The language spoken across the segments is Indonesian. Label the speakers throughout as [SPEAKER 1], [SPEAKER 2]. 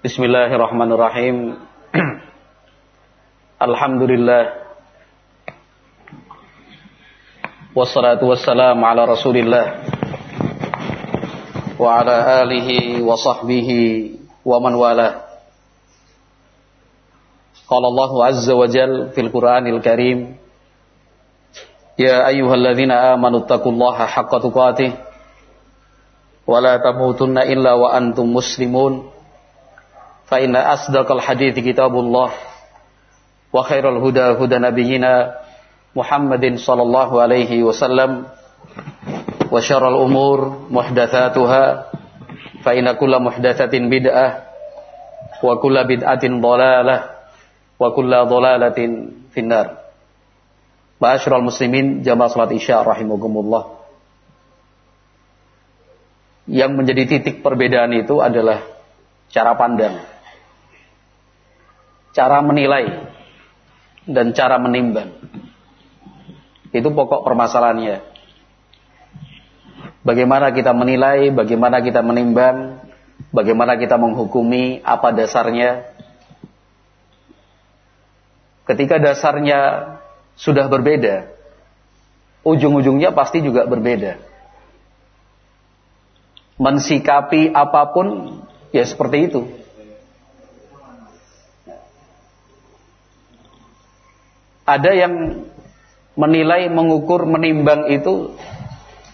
[SPEAKER 1] Bismillahirrahmanirrahim. Alhamdulillah. Wassalatu wassalamu ala Rasulillah wa ala alihi wa sahbihi wa man wala. Qala Allah azza wa jal fil Qur'anil Karim Ya ayyuhalladzina amanu taqullaha haqqa tuqatih wa la tamutunna illa wa antum muslimun hadithi kitabullah wa khairal huda huda nabiyyina Muhammadin sallallahu alaihi wasallam wa syarral umur muhdatsatuha fa inna kulla muhdatsatin bid'ah wa kulla bid'atin dhalalah wa kulla dhalalatin finnar Ma'asyiral muslimin jamaah salat Isya rahimakumullah. Yang menjadi titik perbedaan itu adalah cara pandang. Cara menilai dan cara menimbang. Itu pokok permasalahannya. Bagaimana kita menilai, bagaimana kita menimbang, bagaimana kita menghukumi, apa dasarnya. Ketika dasarnya sudah berbeda, ujung-ujungnya pasti juga berbeda. Mensikapi apa pun ya seperti itu. Ada yang menilai, mengukur, menimbang itu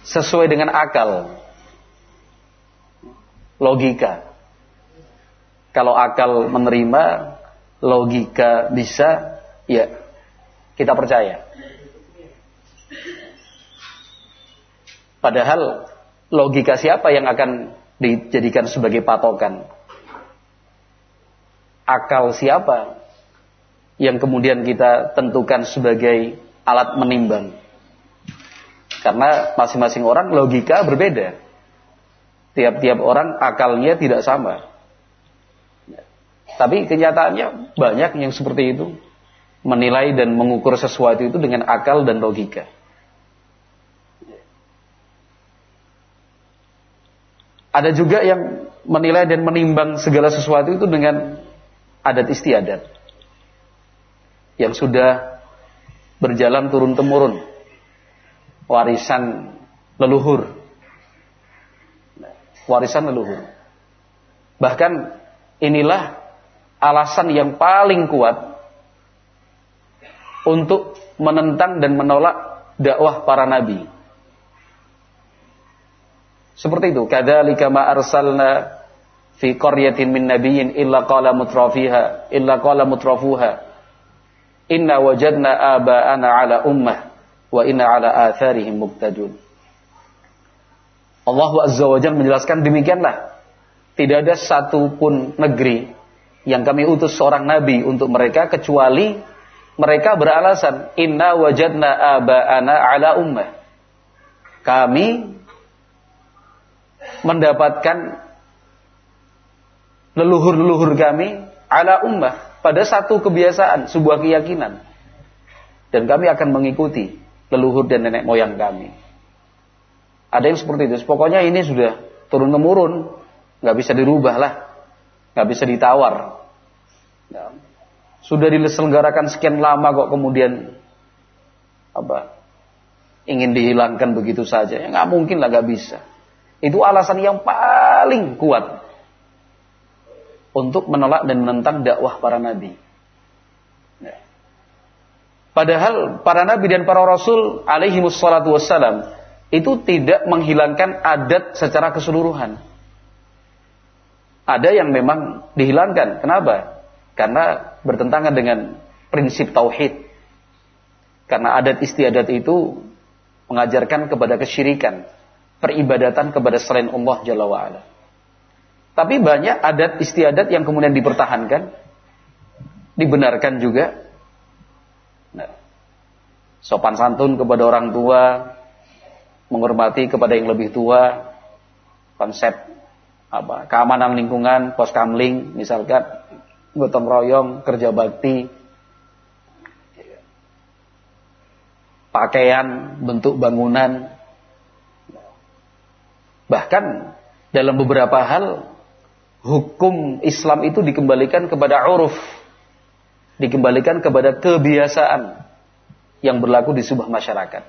[SPEAKER 1] sesuai dengan akal, logika. Kalau akal menerima, logika bisa, ya kita percaya. Padahal logika siapa yang akan dijadikan sebagai patokan? Akal siapa yang kemudian kita tentukan sebagai alat menimbang? Karena masing-masing orang logika berbeda. Tiap-tiap orang akalnya tidak sama. Tapi kenyataannya banyak yang seperti itu menilai dan mengukur sesuatu itu dengan akal dan logika. Ada juga yang menilai dan menimbang segala sesuatu itu dengan adat istiadat. Yang sudah berjalan turun-temurun. Warisan leluhur. Warisan leluhur. Bahkan inilah alasan yang paling kuat untuk menentang dan menolak dakwah para nabi. Seperti itu, kadzalika ma arsalna fi qaryatin min nabiyyin illa qala mutrafiha illa qala mutrafuha inna wajadna aba'ana ala ummah wa inna ala atharihim muqtadun. Allah Azza wa Jalla menjelaskan demikianlah. Tidak ada satupun negeri yang kami utus seorang nabi untuk mereka kecuali mereka beralasan inna wajadna aba'ana ala ummah. Kami mendapatkan leluhur-leluhur kami ala ummah pada satu kebiasaan, sebuah keyakinan. Dan kami akan mengikuti leluhur dan nenek moyang kami. Ada yang seperti itu. Pokoknya ini sudah turun temurun, nggak bisa dirubah lah, nggak bisa ditawar. Ya. Sudah diselenggarakan sekian lama kok kemudian apa? Ingin dihilangkan begitu saja. Ya nggak mungkin lah, nggak bisa. Itu alasan yang paling kuat untuk menolak dan menentang dakwah para nabi. Ya. Padahal para nabi dan para rasul alaihi wassalatu wassalam itu tidak menghilangkan adat secara keseluruhan. Ada yang memang dihilangkan. Kenapa? Karena bertentangan dengan prinsip tauhid. Karena adat istiadat itu mengajarkan kepada kesyirikan, peribadatan kepada selain Allah Jalla wa'ala. Tapi banyak adat istiadat yang kemudian dipertahankan, dibenarkan juga. Nah, sopan santun kepada orang tua, menghormati kepada yang lebih tua, konsep apa keamanan lingkungan, pos kamling misalkan gotong royong, kerja bakti, pakaian, bentuk bangunan. Bahkan dalam beberapa hal hukum Islam itu dikembalikan kepada uruf, dikembalikan kepada kebiasaan yang berlaku di sebuah masyarakat.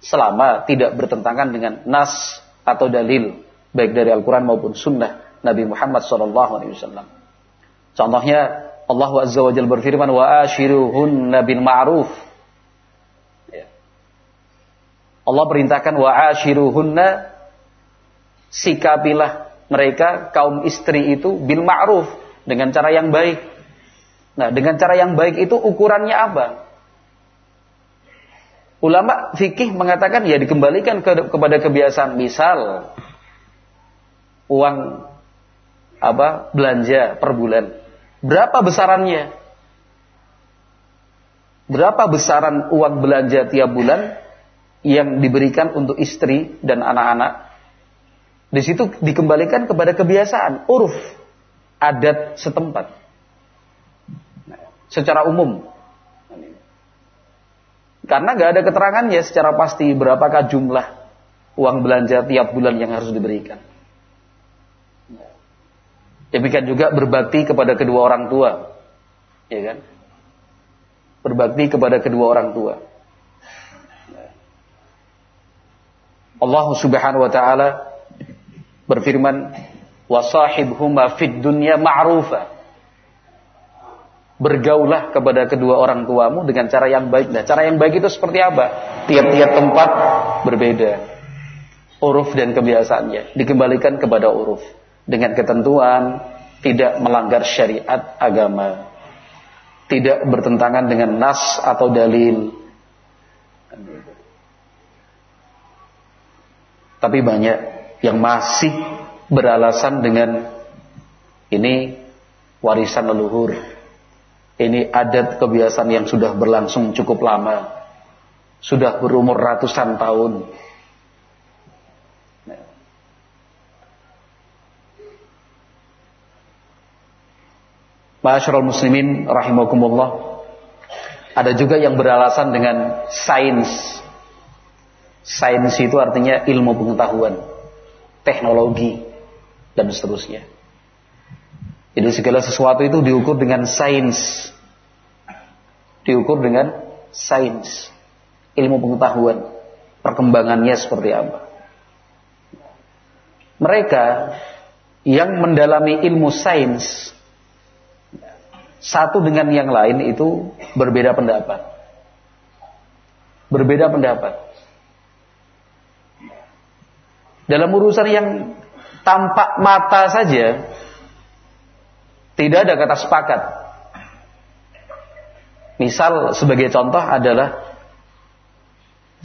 [SPEAKER 1] Selama tidak bertentangan dengan nas atau dalil baik dari Al-Quran maupun Sunnah Nabi Muhammad SAW. Contohnya Allah Azza wa Jalla berfirman wa ashiruhunna bil ma'ruf. Ya. Allah perintahkan wa ashiruhunna sikapilah mereka kaum istri itu bil ma'ruf dengan cara yang baik. Nah, dengan cara yang baik itu ukurannya apa? Ulama fikih mengatakan ya dikembalikan ke, kepada kebiasaan. Misal uang apa belanja per bulan. Berapa besarannya? Berapa besaran uang belanja tiap bulan yang diberikan untuk istri dan anak-anak? Di situ dikembalikan kepada kebiasaan, uruf, adat setempat. Secara umum, karena nggak ada keterangannya secara pasti berapakah jumlah uang belanja tiap bulan yang harus diberikan. Demikian juga berbakti kepada kedua orang tua. Ya kan? Berbakti kepada kedua orang tua. Allah Subhanahu wa taala berfirman, "Wasahibhuma fid dunya ma'rufa." bergaulah kepada kedua orang tuamu dengan cara yang baik. Nah, cara yang baik itu seperti apa? Tiap-tiap tempat berbeda. Uruf dan kebiasaannya dikembalikan kepada uruf dengan ketentuan tidak melanggar syariat agama. Tidak bertentangan dengan nas atau dalil. Tapi banyak yang masih beralasan dengan ini warisan leluhur ini adat kebiasaan yang sudah berlangsung cukup lama. Sudah berumur ratusan tahun. Ma'asyiral muslimin rahimakumullah. Ada juga yang beralasan dengan sains. Sains itu artinya ilmu pengetahuan, teknologi dan seterusnya. Jadi segala sesuatu itu diukur dengan sains. Diukur dengan sains. Ilmu pengetahuan. Perkembangannya seperti apa. Mereka yang mendalami ilmu sains satu dengan yang lain itu berbeda pendapat. Berbeda pendapat. Dalam urusan yang tampak mata saja tidak ada kata sepakat. Misal sebagai contoh adalah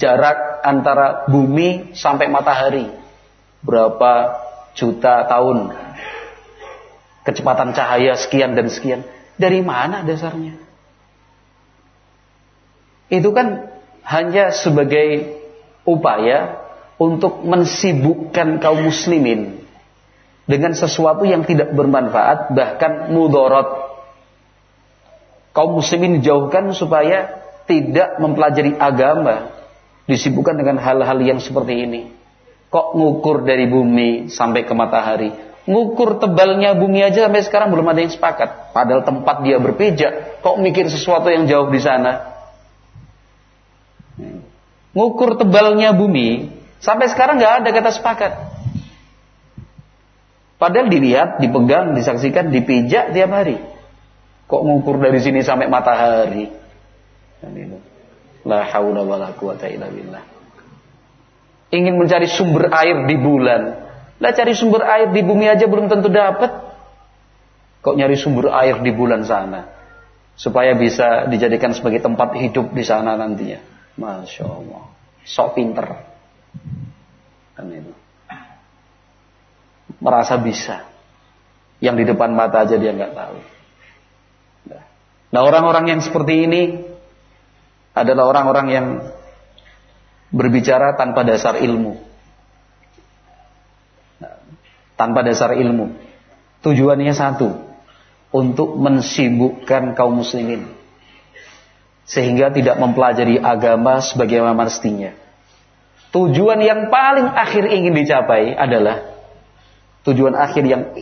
[SPEAKER 1] jarak antara bumi sampai matahari. Berapa juta tahun. Kecepatan cahaya sekian dan sekian. Dari mana dasarnya? Itu kan hanya sebagai upaya untuk mensibukkan kaum muslimin dengan sesuatu yang tidak bermanfaat bahkan mudorot. Kaum muslimin dijauhkan supaya tidak mempelajari agama disibukkan dengan hal-hal yang seperti ini. Kok ngukur dari bumi sampai ke matahari? Ngukur tebalnya bumi aja sampai sekarang belum ada yang sepakat. Padahal tempat dia berpijak. Kok mikir sesuatu yang jauh di sana? Ngukur tebalnya bumi sampai sekarang nggak ada kata sepakat. Padahal dilihat, dipegang, disaksikan, dipijak tiap hari. Kok ngukur dari sini sampai matahari? La haula wala quwata illa billah. Ingin mencari sumber air di bulan. Lah cari sumber air di bumi aja belum tentu dapat. Kok nyari sumber air di bulan sana? Supaya bisa dijadikan sebagai tempat hidup di sana nantinya. Masya Allah. Sok pinter. Kan itu merasa bisa. Yang di depan mata aja dia nggak tahu. Nah orang-orang yang seperti ini adalah orang-orang yang berbicara tanpa dasar ilmu. Tanpa dasar ilmu. Tujuannya satu. Untuk mensibukkan kaum muslimin. Sehingga tidak mempelajari agama sebagaimana mestinya. Tujuan yang paling akhir ingin dicapai adalah Tujuan akhir yang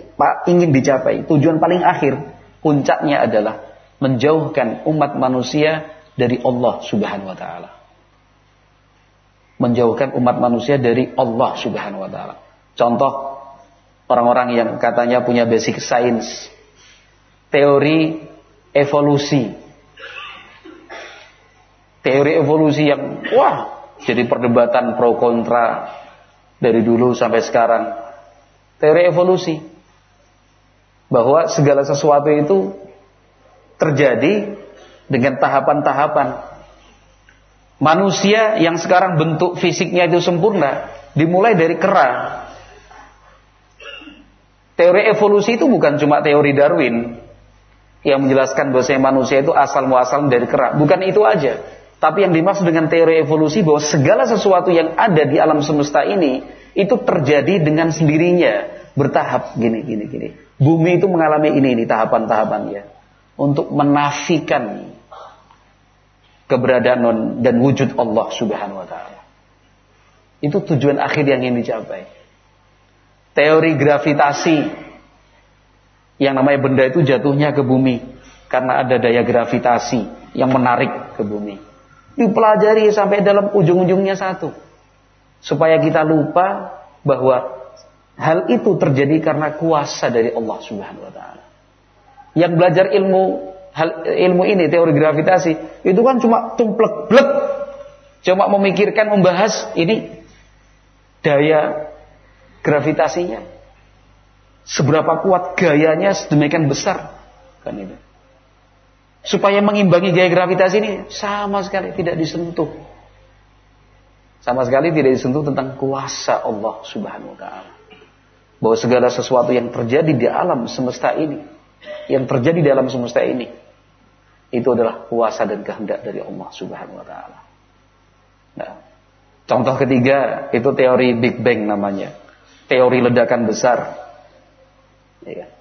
[SPEAKER 1] ingin dicapai, tujuan paling akhir, puncaknya adalah menjauhkan umat manusia dari Allah Subhanahu wa taala. Menjauhkan umat manusia dari Allah Subhanahu wa taala. Contoh orang-orang yang katanya punya basic science, teori evolusi. Teori evolusi yang wah, jadi perdebatan pro kontra dari dulu sampai sekarang teori evolusi bahwa segala sesuatu itu terjadi dengan tahapan-tahapan. Manusia yang sekarang bentuk fisiknya itu sempurna dimulai dari kera. Teori evolusi itu bukan cuma teori Darwin yang menjelaskan bahwa manusia itu asal muasal dari kera. Bukan itu aja. Tapi yang dimaksud dengan teori evolusi bahwa segala sesuatu yang ada di alam semesta ini itu terjadi dengan sendirinya bertahap gini gini gini. Bumi itu mengalami ini ini tahapan-tahapannya untuk menafikan keberadaan dan wujud Allah Subhanahu wa taala. Itu tujuan akhir yang ingin dicapai. Teori gravitasi yang namanya benda itu jatuhnya ke bumi karena ada daya gravitasi yang menarik ke bumi. Dipelajari sampai dalam ujung-ujungnya satu. Supaya kita lupa bahwa Hal itu terjadi karena kuasa dari Allah Subhanahu wa taala. Yang belajar ilmu hal ilmu ini teori gravitasi itu kan cuma tumplek blek cuma memikirkan membahas ini daya gravitasinya seberapa kuat gayanya sedemikian besar kan itu supaya mengimbangi gaya gravitasi ini sama sekali tidak disentuh sama sekali tidak disentuh tentang kuasa Allah Subhanahu wa taala bahwa segala sesuatu yang terjadi di alam semesta ini, yang terjadi di alam semesta ini, itu adalah kuasa dan kehendak dari Allah Subhanahu wa taala. Nah, contoh ketiga itu teori Big Bang namanya. Teori ledakan besar. Ya.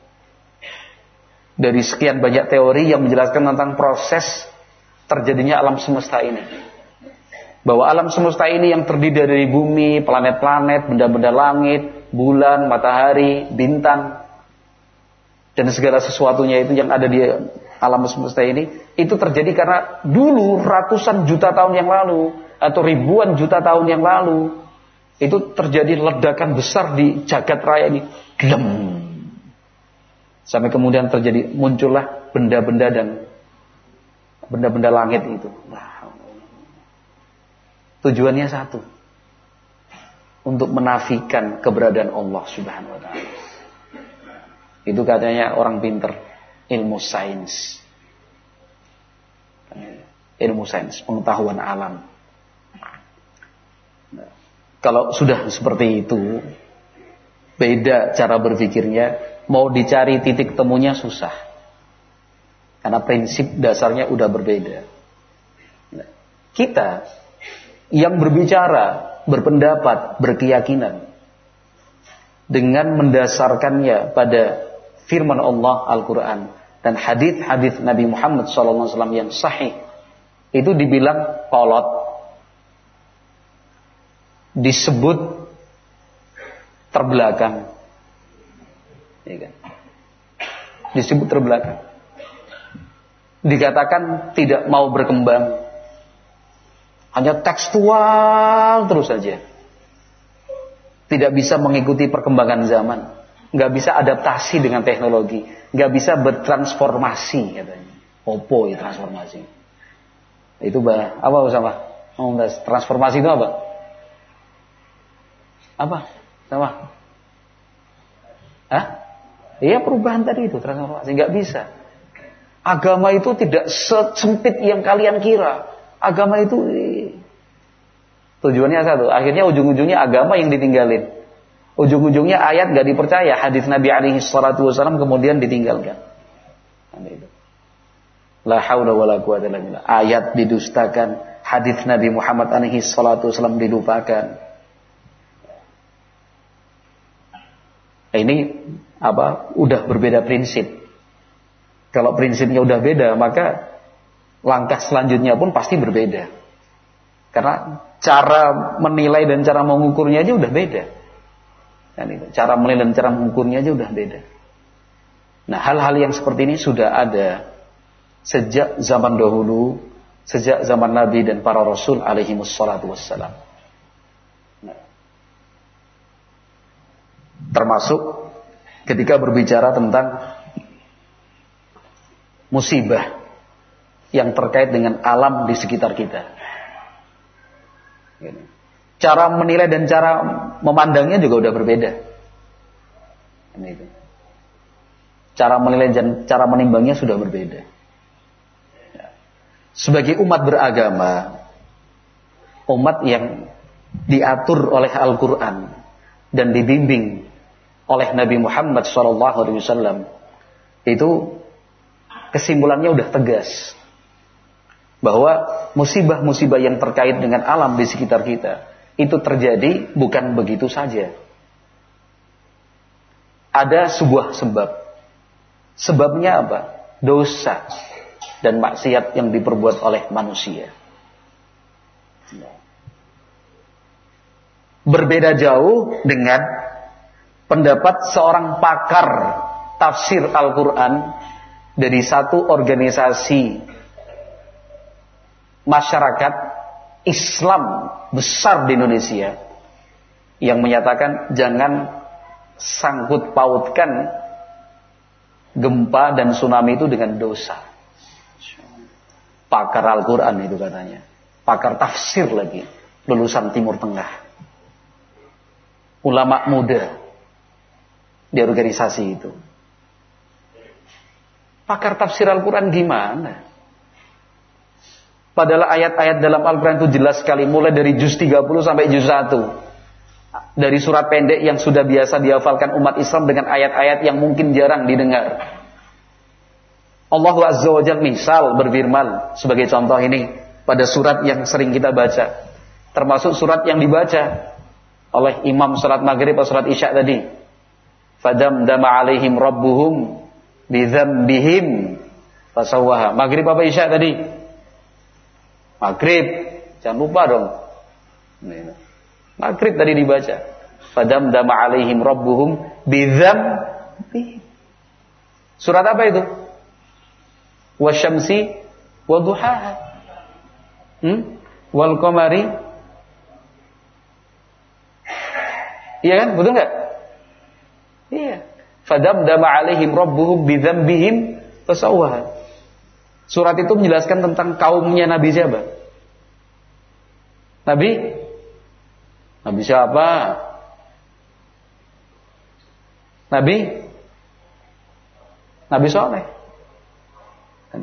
[SPEAKER 1] Dari sekian banyak teori yang menjelaskan tentang proses terjadinya alam semesta ini. Bahwa alam semesta ini yang terdiri dari bumi, planet-planet, benda-benda langit, bulan, matahari, bintang, dan segala sesuatunya itu yang ada di alam semesta ini, itu terjadi karena dulu ratusan juta tahun yang lalu, atau ribuan juta tahun yang lalu, itu terjadi ledakan besar di jagat raya ini. Glem. Sampai kemudian terjadi muncullah benda-benda dan benda-benda langit itu. Tujuannya satu untuk menafikan keberadaan Allah Subhanahu wa taala. Itu katanya orang pinter, ilmu sains. Ilmu sains, pengetahuan alam. Kalau sudah seperti itu, beda cara berpikirnya, mau dicari titik temunya susah. Karena prinsip dasarnya udah berbeda. Kita yang berbicara berpendapat, berkeyakinan dengan mendasarkannya pada firman Allah Al-Quran dan hadis-hadis Nabi Muhammad SAW yang sahih itu dibilang kolot disebut terbelakang ya kan? disebut terbelakang dikatakan tidak mau berkembang hanya tekstual terus saja. Tidak bisa mengikuti perkembangan zaman. Nggak bisa adaptasi dengan teknologi. Nggak bisa bertransformasi katanya. Opo ya transformasi. Itu bah, apa sama? Oh, transformasi itu apa? Apa? Sama? Hah? Iya perubahan tadi itu transformasi. Nggak bisa. Agama itu tidak sempit yang kalian kira. Agama itu Tujuannya satu, akhirnya ujung-ujungnya agama yang ditinggalin. Ujung-ujungnya ayat gak dipercaya, hadis Nabi alaihi salatu wasallam kemudian ditinggalkan. La haula wala. Ayat didustakan, hadis Nabi Muhammad alaihi salatu wasallam dilupakan. Ini apa? Udah berbeda prinsip. Kalau prinsipnya udah beda, maka langkah selanjutnya pun pasti berbeda. Karena cara menilai dan cara mengukurnya aja udah beda. Kan. Cara menilai dan cara mengukurnya aja udah beda. Nah, hal-hal yang seperti ini sudah ada sejak zaman dahulu, sejak zaman Nabi dan para Rasul alaihi wassalatu wassalam. Nah, termasuk ketika berbicara tentang musibah yang terkait dengan alam di sekitar kita. Cara menilai dan cara memandangnya juga udah berbeda. Cara menilai dan cara menimbangnya sudah berbeda. Sebagai umat beragama, umat yang diatur oleh Al-Quran dan dibimbing oleh Nabi Muhammad SAW, itu kesimpulannya udah tegas bahwa musibah-musibah yang terkait dengan alam di sekitar kita itu terjadi bukan begitu saja. Ada sebuah sebab. Sebabnya apa? Dosa dan maksiat yang diperbuat oleh manusia. Berbeda jauh dengan pendapat seorang pakar tafsir Al-Quran dari satu organisasi masyarakat Islam besar di Indonesia yang menyatakan jangan sangkut pautkan gempa dan tsunami itu dengan dosa pakar Al-Quran itu katanya. Pakar tafsir lagi. Lulusan Timur Tengah. Ulama muda. Di organisasi itu. Pakar tafsir Al-Quran gimana? Padahal ayat-ayat dalam Al-Quran itu jelas sekali. Mulai dari juz 30 sampai juz 1. Dari surat pendek yang sudah biasa dihafalkan umat Islam dengan ayat-ayat yang mungkin jarang didengar. Allah Azza wa Jal misal berfirman sebagai contoh ini pada surat yang sering kita baca. Termasuk surat yang dibaca oleh imam surat maghrib atau surat isya tadi. Fadam dama alaihim rabbuhum bihim fasawaha. Maghrib apa isya tadi? Maghrib. Jangan lupa dong. Maghrib tadi dibaca. Fadam dama alaihim rabbuhum bihim. Surat apa itu? wasyamsi wa duhaha. Hmm? Wal. Iya kan? Betul enggak? Iya. Fadamdama alaihim rabbuhum bidzambihim fasawwaha. Surat itu menjelaskan tentang kaumnya Nabi siapa? Nabi Nabi siapa? Nabi Nabi Soleh. Kan.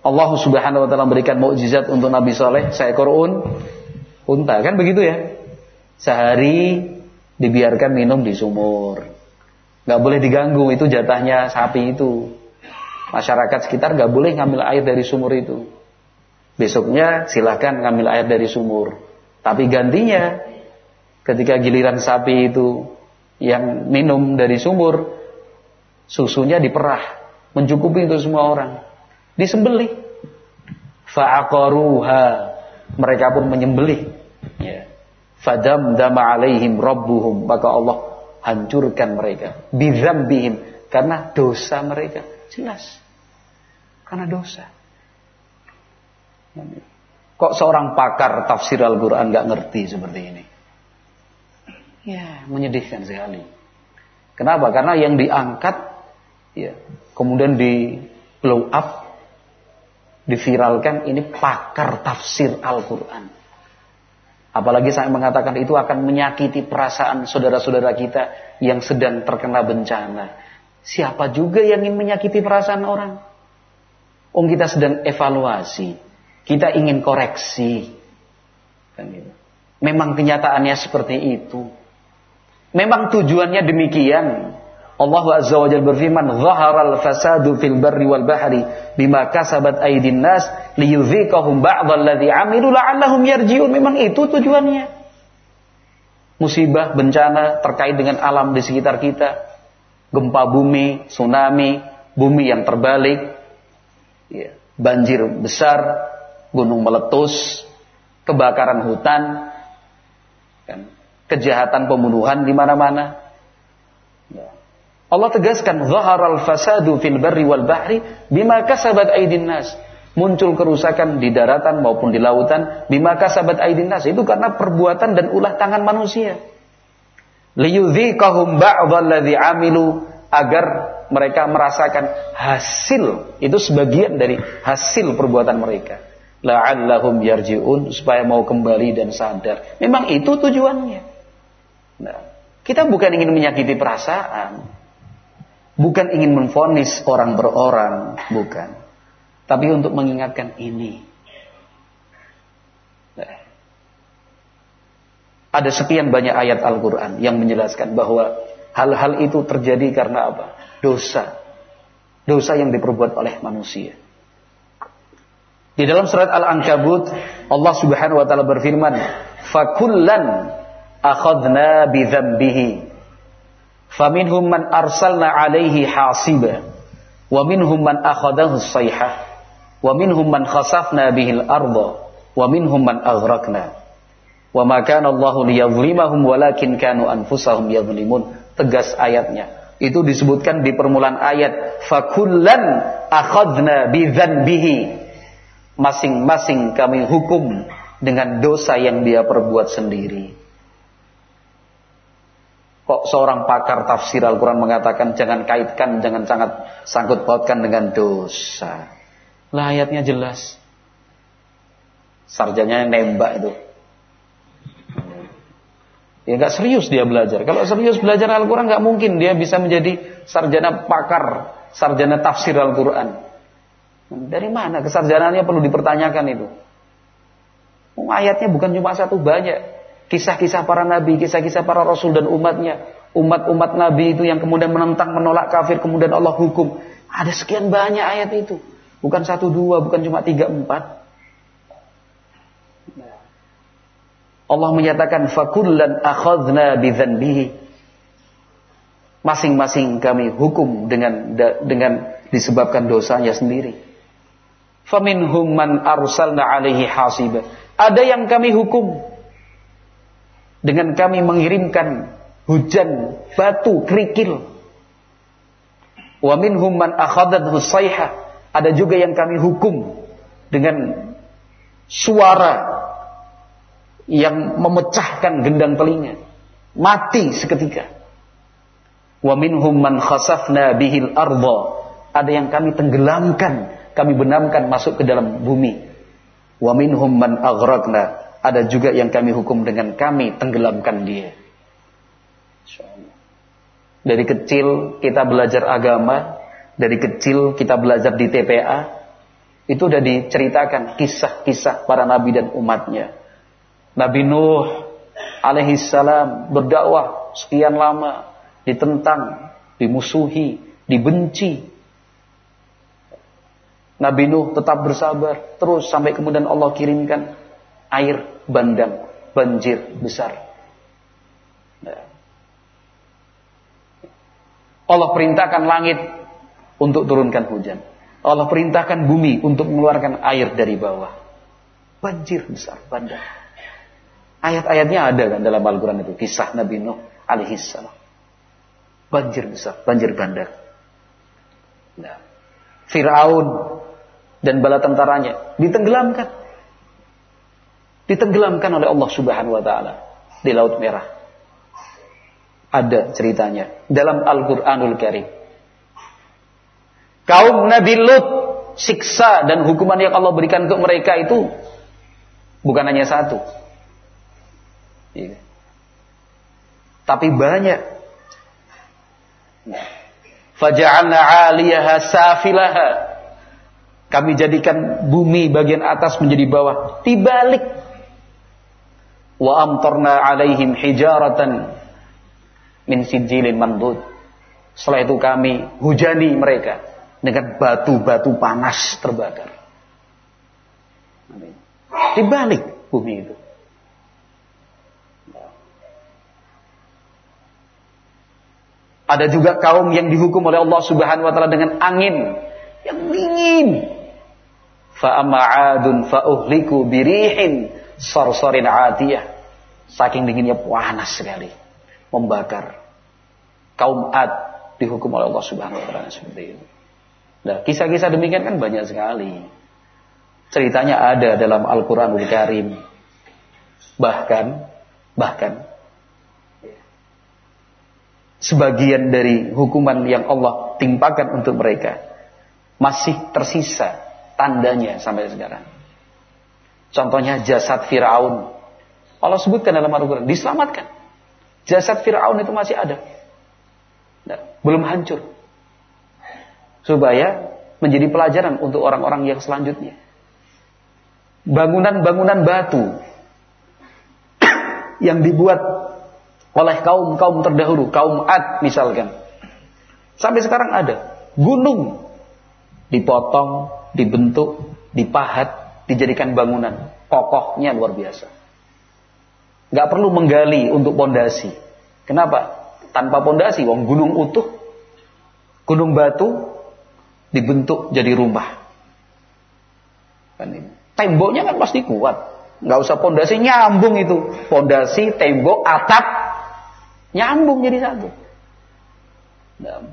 [SPEAKER 1] Allah Subhanahu wa taala memberikan mukjizat untuk Nabi Saleh seekor un unta kan begitu ya. Sehari dibiarkan minum di sumur. Gak boleh diganggu itu jatahnya sapi itu. Masyarakat sekitar gak boleh ngambil air dari sumur itu. Besoknya silahkan ngambil air dari sumur. Tapi gantinya ketika giliran sapi itu yang minum dari sumur susunya diperah mencukupi untuk semua orang. Disembelih. Fa'aqaruha. Mereka pun menyembelih. Ya. Fadam dama alaihim rabbuhum. Maka Allah hancurkan mereka. Bidzambihim. Karena dosa mereka. Jelas. Karena dosa. Kok seorang pakar tafsir Al-Quran gak ngerti seperti ini? Ya, menyedihkan sekali. Kenapa? Karena yang diangkat ya, kemudian di blow up, diviralkan ini pakar tafsir Al-Quran. Apalagi saya mengatakan itu akan menyakiti perasaan saudara-saudara kita yang sedang terkena bencana. Siapa juga yang ingin menyakiti perasaan orang? Om kita sedang evaluasi, kita ingin koreksi. Kan gitu. Memang kenyataannya seperti itu. Memang tujuannya demikian. Allah Azza wa Jalla berfirman, "Dhaharal fasadu fil barri wal bahri bima kasabat aydin nas liyudhiqahum ba'dal ladzi 'amilu la'allahum yarji'un." Memang itu tujuannya. Musibah, bencana terkait dengan alam di sekitar kita, gempa bumi, tsunami, bumi yang terbalik, ya, banjir besar, gunung meletus, kebakaran hutan, kan, kejahatan pembunuhan di mana-mana. Allah tegaskan zaharal fasadu fil barri wal bahri bima kasabat aydin nas. Muncul kerusakan di daratan maupun di lautan bima kasabat aydin nas. Itu karena perbuatan dan ulah tangan manusia. Liyudhiqahum ba'dalladzi amilu agar mereka merasakan hasil itu sebagian dari hasil perbuatan mereka la'allahum yarji'un supaya mau kembali dan sadar memang itu tujuannya Nah, kita bukan ingin menyakiti perasaan, bukan ingin menfonis orang per orang, bukan. Tapi untuk mengingatkan ini. Ada sekian banyak ayat Al-Quran yang menjelaskan bahwa hal-hal itu terjadi karena apa? Dosa. Dosa yang diperbuat oleh manusia. Di dalam surat Al-Ankabut, Allah Subhanahu wa taala berfirman, "Fakullan akhadna bi dzambihi hasiba. Wa minhum man akhadahu sayhah wa minhum man khasafna bihil arda. Wa minhum man aghraqna. Wa ma kana Allahu liyadhlimahum walakin kanu anfusahum yadhlimun. Tegas ayatnya. Itu disebutkan di permulaan ayat fakullan akhadna bi dzambihi masing-masing kami hukum dengan dosa yang dia perbuat sendiri seorang pakar tafsir Al-Quran mengatakan jangan kaitkan, jangan sangat sangkut pautkan dengan dosa. Lah ayatnya jelas. Sarjanya nembak itu. Ya nggak serius dia belajar. Kalau serius belajar Al-Quran nggak mungkin dia bisa menjadi sarjana pakar, sarjana tafsir Al-Quran. Dari mana kesarjanaannya perlu dipertanyakan itu? ayatnya bukan cuma satu banyak. Kisah-kisah para nabi, kisah-kisah para rasul dan umatnya. Umat-umat nabi itu yang kemudian menentang, menolak kafir, kemudian Allah hukum. Ada sekian banyak ayat itu. Bukan satu dua, bukan cuma tiga empat. Allah menyatakan fakullan akhadna bidzanbihi. Masing-masing kami hukum dengan dengan disebabkan dosanya sendiri. Faminhum man arsalna alaihi hasiba. Ada yang kami hukum dengan kami mengirimkan hujan batu kerikil. Wa minhum man akhadathu sayha. Ada juga yang kami hukum dengan suara yang memecahkan gendang telinga. Mati seketika. Wa minhum man khasafna bihil. Ada yang kami tenggelamkan, kami benamkan masuk ke dalam bumi. Wa minhum man ada juga yang kami hukum dengan kami tenggelamkan dia. Dari kecil kita belajar agama, dari kecil kita belajar di TPA, itu sudah diceritakan kisah-kisah para nabi dan umatnya. Nabi Nuh alaihissalam berdakwah sekian lama, ditentang, dimusuhi, dibenci. Nabi Nuh tetap bersabar, terus sampai kemudian Allah kirimkan air bandang, banjir besar. Nah. Allah perintahkan langit untuk turunkan hujan. Allah perintahkan bumi untuk mengeluarkan air dari bawah. Banjir besar, bandang. Ayat-ayatnya ada kan dalam Al-Quran itu. Kisah Nabi Nuh alaihissalam. Banjir besar, banjir bandar. Nah. Fir'aun dan bala tentaranya ditenggelamkan ditenggelamkan oleh Allah Subhanahu wa taala di Laut Merah. Ada ceritanya dalam Al-Qur'anul Karim. Kaum Nabi Lut siksa dan hukuman yang Allah berikan untuk mereka itu bukan hanya satu. Ya. Tapi banyak. Faja'alna 'aliyaha safilaha. Kami jadikan bumi bagian atas menjadi bawah. Dibalik wa amtarna alaihim hijaratan min sijilin mandud. Setelah itu kami hujani mereka dengan batu-batu panas terbakar. Di balik bumi itu. Ada juga kaum yang dihukum oleh Allah Subhanahu wa taala dengan angin yang dingin. Fa 'adun fa uhliku birihin sarsarin atiyah. Saking dinginnya panas sekali. Membakar. Kaum Ad dihukum oleh Allah Subhanahu wa taala seperti itu. Nah, kisah-kisah demikian kan banyak sekali. Ceritanya ada dalam Al-Qur'anul Karim. Bahkan bahkan sebagian dari hukuman yang Allah timpakan untuk mereka masih tersisa tandanya sampai sekarang. Contohnya jasad Firaun Allah sebutkan dalam Al-Quran, diselamatkan. Jasad Fir'aun itu masih ada. Nah, belum hancur. Supaya menjadi pelajaran untuk orang-orang yang selanjutnya. Bangunan-bangunan batu yang dibuat oleh kaum-kaum terdahulu, kaum Ad misalkan. Sampai sekarang ada. Gunung dipotong, dibentuk, dipahat, dijadikan bangunan. Kokohnya luar biasa. Nggak perlu menggali untuk pondasi. Kenapa? Tanpa pondasi, wong gunung utuh, gunung batu dibentuk jadi rumah. Kan. Temboknya kan pasti kuat. Nggak usah pondasi nyambung itu. Pondasi, tembok, atap nyambung jadi satu. Nah,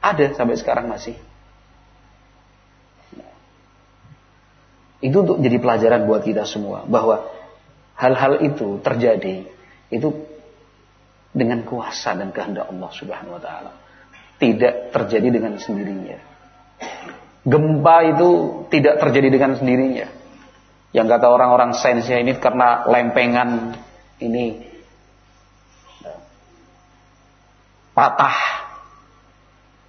[SPEAKER 1] ada sampai sekarang masih. Itu untuk jadi pelajaran buat kita semua bahwa hal-hal itu terjadi itu dengan kuasa dan kehendak Allah Subhanahu wa taala. Tidak terjadi dengan sendirinya. Gempa itu tidak terjadi dengan sendirinya. Yang kata orang-orang sainsnya ini karena lempengan ini patah.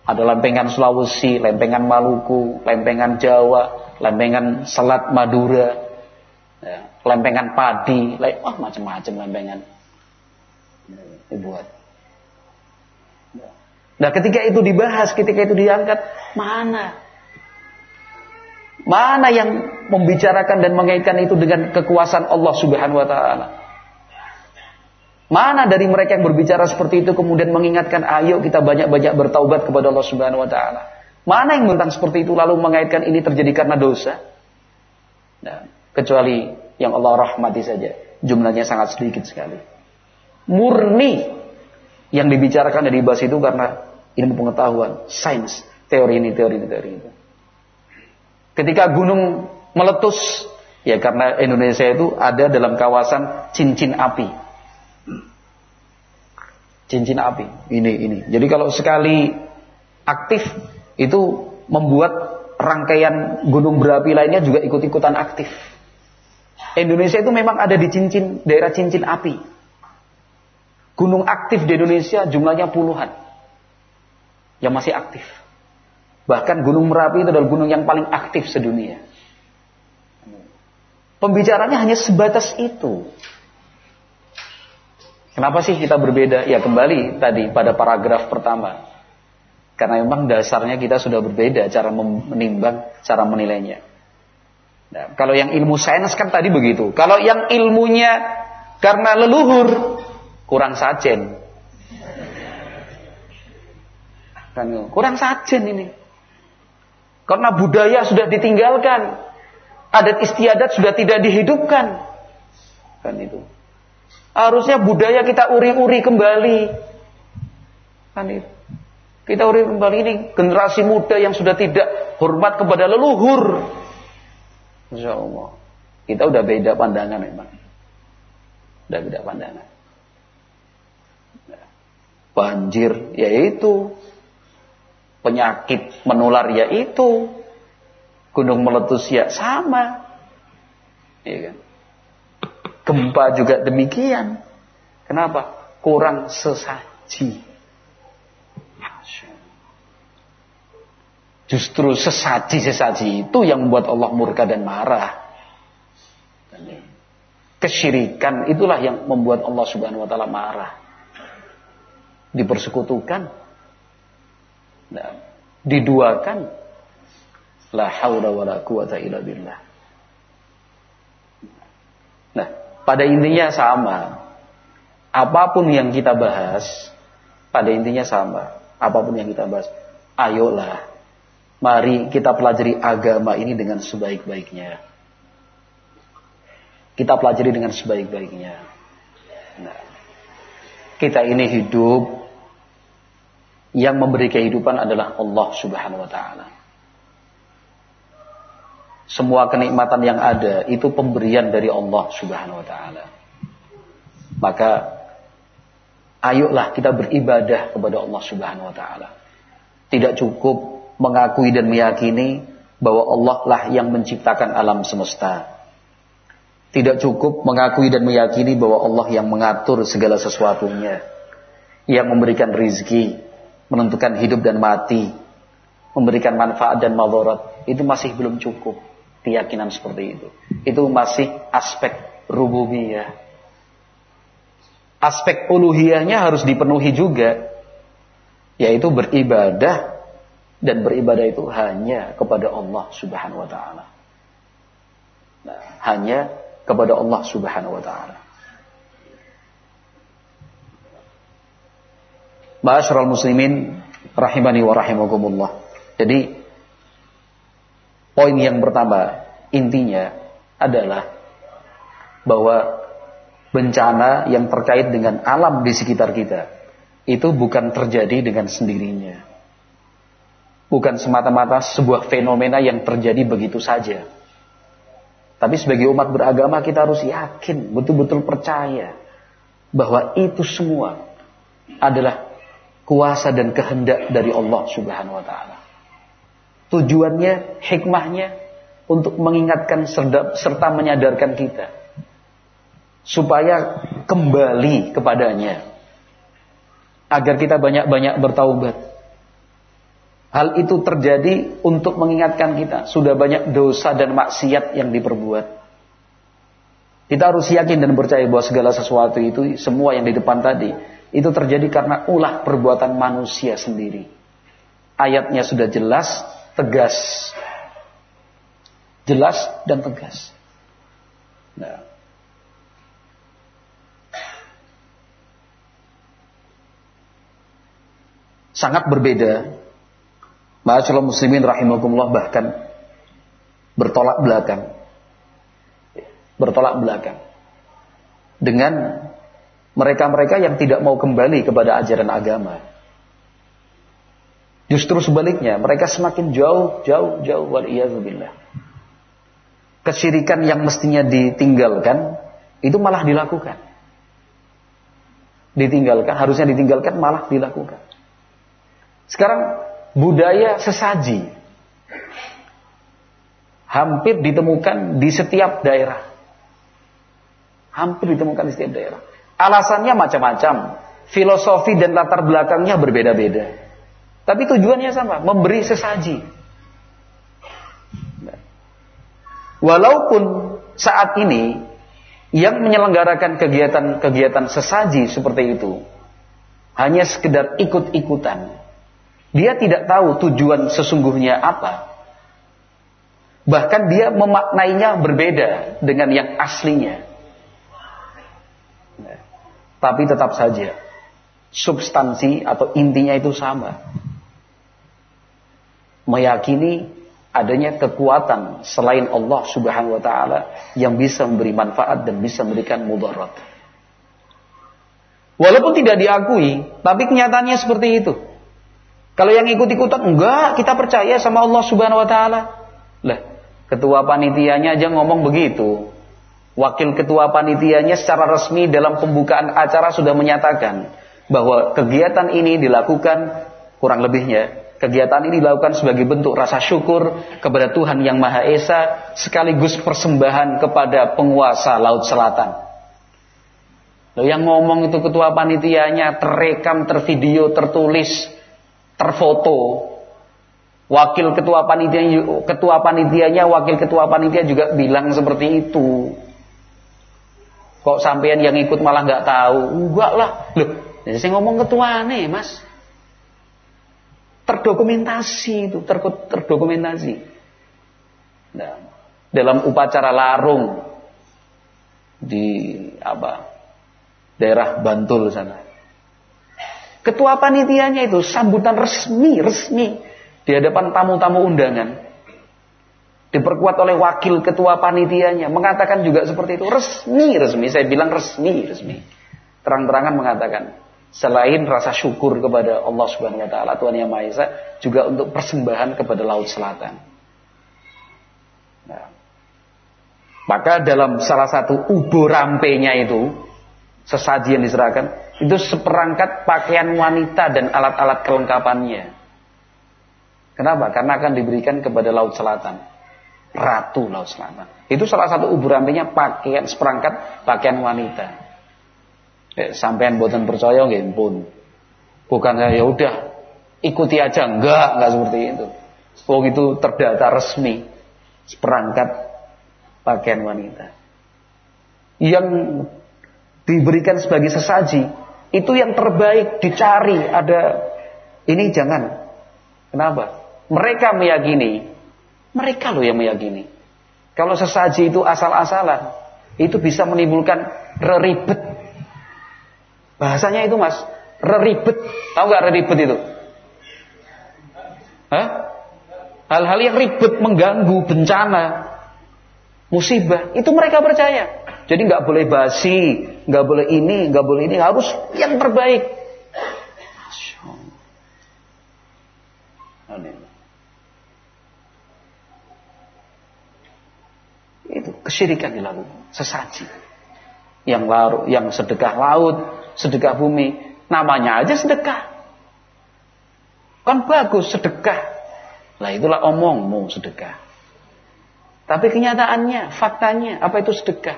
[SPEAKER 1] Ada lempengan Sulawesi, lempengan Maluku, lempengan Jawa, lempengan Selat Madura, ya, lempengan padi, wah macam-macam lempengan dibuat. Nah ketika itu dibahas, ketika itu diangkat, mana? Mana yang membicarakan dan mengaitkan itu dengan kekuasaan Allah Subhanahu wa taala? Mana dari mereka yang berbicara seperti itu kemudian mengingatkan ayo kita banyak-banyak bertaubat kepada Allah Subhanahu wa taala? Mana yang tentang seperti itu lalu mengaitkan ini terjadi karena dosa? Nah, kecuali yang Allah rahmati saja. Jumlahnya sangat sedikit sekali. Murni yang dibicarakan dan dibahas itu karena ilmu pengetahuan, sains, teori ini, teori ini, teori itu. Ketika gunung meletus, ya karena Indonesia itu ada dalam kawasan cincin api. Cincin api, ini, ini. Jadi kalau sekali aktif, itu membuat rangkaian gunung berapi lainnya juga ikut-ikutan aktif. Indonesia itu memang ada di cincin daerah cincin api. Gunung aktif di Indonesia jumlahnya puluhan. Yang masih aktif. Bahkan Gunung Merapi itu adalah gunung yang paling aktif sedunia. Pembicaranya hanya sebatas itu. Kenapa sih kita berbeda? Ya kembali tadi pada paragraf pertama. Karena memang dasarnya kita sudah berbeda cara menimbang, cara menilainya. Nah, kalau yang ilmu sains kan tadi begitu. Kalau yang ilmunya karena leluhur kurang sajen. Kan kurang sajen ini. Karena budaya sudah ditinggalkan. Adat istiadat sudah tidak dihidupkan. Kan itu. Harusnya budaya kita uri-uri kembali. Kan itu. Kita uri kembali ini generasi muda yang sudah tidak hormat kepada leluhur. Insya Allah. Kita udah beda pandangan memang. Udah beda pandangan. Banjir yaitu. Penyakit menular yaitu. Gunung meletus ya sama. Ya kan? Gempa juga demikian. Kenapa? Kurang sesaji. Justru sesaji-sesaji itu yang membuat Allah murka dan marah. Kesyirikan itulah yang membuat Allah subhanahu wa ta'ala marah. Dipersekutukan. Nah, diduakan. La hawla wa la quwata illa billah. Nah, pada intinya sama. Apa pun yang kita bahas, pada intinya sama. Apa pun yang kita bahas, ayolah Mari kita pelajari agama ini dengan sebaik-baiknya. Kita pelajari dengan sebaik-baiknya. Nah, kita ini hidup yang memberi kehidupan adalah Allah Subhanahu wa taala. Semua kenikmatan yang ada itu pemberian dari Allah Subhanahu wa taala. Maka ayolah kita beribadah kepada Allah Subhanahu wa taala. Tidak cukup mengakui dan meyakini bahwa Allah lah yang menciptakan alam semesta. Tidak cukup mengakui dan meyakini bahwa Allah yang mengatur segala sesuatunya. Yang memberikan rizki, menentukan hidup dan mati, memberikan manfaat dan madarat. Itu masih belum cukup keyakinan seperti itu. Itu masih aspek rububiyah. Aspek uluhiyahnya harus dipenuhi juga. Yaitu beribadah dan beribadah itu hanya kepada Allah Subhanahu wa taala. Nah, hanya kepada Allah Subhanahu wa taala. Ma'asyiral muslimin rahimani wa rahimakumullah. Jadi poin yang pertama intinya adalah bahwa bencana yang terkait dengan alam di sekitar kita itu bukan terjadi dengan sendirinya bukan semata-mata sebuah fenomena yang terjadi begitu saja. Tapi sebagai umat beragama kita harus yakin, betul-betul percaya bahwa itu semua adalah kuasa dan kehendak dari Allah Subhanahu wa taala. Tujuannya, hikmahnya untuk mengingatkan serta menyadarkan kita supaya kembali kepadanya agar kita banyak-banyak bertaubat Hal itu terjadi untuk mengingatkan kita. Sudah banyak dosa dan maksiat yang diperbuat. Kita harus yakin dan percaya bahwa segala sesuatu itu, semua yang di depan tadi, itu terjadi karena ulah perbuatan manusia sendiri. Ayatnya sudah jelas, tegas. Jelas dan tegas. Nah. Sangat berbeda Ma'asyiral muslimin rahimakumullah bahkan bertolak belakang. Bertolak belakang. Dengan mereka-mereka yang tidak mau kembali kepada ajaran agama. Justru sebaliknya, mereka semakin jauh, jauh, jauh waliyadzubillah. Kesyirikan yang mestinya ditinggalkan, itu malah dilakukan. Ditinggalkan, harusnya ditinggalkan, malah dilakukan. Sekarang budaya sesaji hampir ditemukan di setiap daerah. Hampir ditemukan di setiap daerah. Alasannya macam-macam. Filosofi dan latar belakangnya berbeda-beda. Tapi tujuannya sama, memberi sesaji. Walaupun saat ini yang menyelenggarakan kegiatan-kegiatan sesaji seperti itu hanya sekedar ikut-ikutan dia tidak tahu tujuan sesungguhnya apa. Bahkan dia memaknainya berbeda dengan yang aslinya. Tapi tetap saja substansi atau intinya itu sama. Meyakini adanya kekuatan selain Allah Subhanahu wa taala yang bisa memberi manfaat dan bisa memberikan mudarat. Walaupun tidak diakui, tapi kenyataannya seperti itu. Kalau yang ikut-ikutan enggak, kita percaya sama Allah Subhanahu wa taala. Lah, ketua panitianya aja ngomong begitu. Wakil ketua panitianya secara resmi dalam pembukaan acara sudah menyatakan bahwa kegiatan ini dilakukan kurang lebihnya kegiatan ini dilakukan sebagai bentuk rasa syukur kepada Tuhan yang Maha Esa sekaligus persembahan kepada penguasa Laut Selatan. Loh, yang ngomong itu ketua panitianya terekam, tervideo, tertulis terfoto. Wakil ketua panitia ketua panitianya, wakil ketua panitia juga bilang seperti itu. Kok sampean yang ikut malah nggak tahu? Enggak lah. Loh, saya ngomong ketua nih, Mas. Terdokumentasi itu, ter terdokumentasi. Nah, dalam upacara larung di apa? Daerah Bantul sana. Ketua panitianya itu sambutan resmi, resmi di hadapan tamu-tamu undangan. Diperkuat oleh wakil ketua panitianya, mengatakan juga seperti itu, resmi, resmi. Saya bilang resmi, resmi. terang-terangan mengatakan selain rasa syukur kepada Allah Subhanahu wa taala Tuhan Yang Maha Esa juga untuk persembahan kepada laut selatan. Nah, maka dalam salah satu ubo rampenya itu sesaji yang diserahkan itu seperangkat pakaian wanita dan alat-alat kelengkapannya. Kenapa? Karena akan diberikan kepada laut selatan. Ratu laut selatan. Itu salah satu ubo rampenya pakaian seperangkat pakaian wanita. Eh, sampean buatan percaya nggih pun. Bukan ya udah ikuti aja enggak, enggak seperti itu. Oh itu terdata resmi seperangkat pakaian wanita. Yang diberikan sebagai sesaji itu yang terbaik dicari ada ini jangan. Kenapa? Mereka meyakini, mereka loh yang meyakini. Kalau sesaji itu asal-asalan, itu bisa menimbulkan reribet Bahasanya itu mas, reribet. Tahu nggak reribet itu? Hah? Hal-hal yang ribet, mengganggu, bencana, musibah, itu mereka percaya. Jadi nggak boleh basi, nggak boleh ini, nggak boleh ini, harus yang terbaik. Itu kesyirikan dilakukan, sesaji. Yang laru, yang sedekah laut, sedekah bumi. Namanya aja sedekah. Kan bagus sedekah. Lah itulah omongmu sedekah. Tapi kenyataannya, faktanya, apa itu sedekah?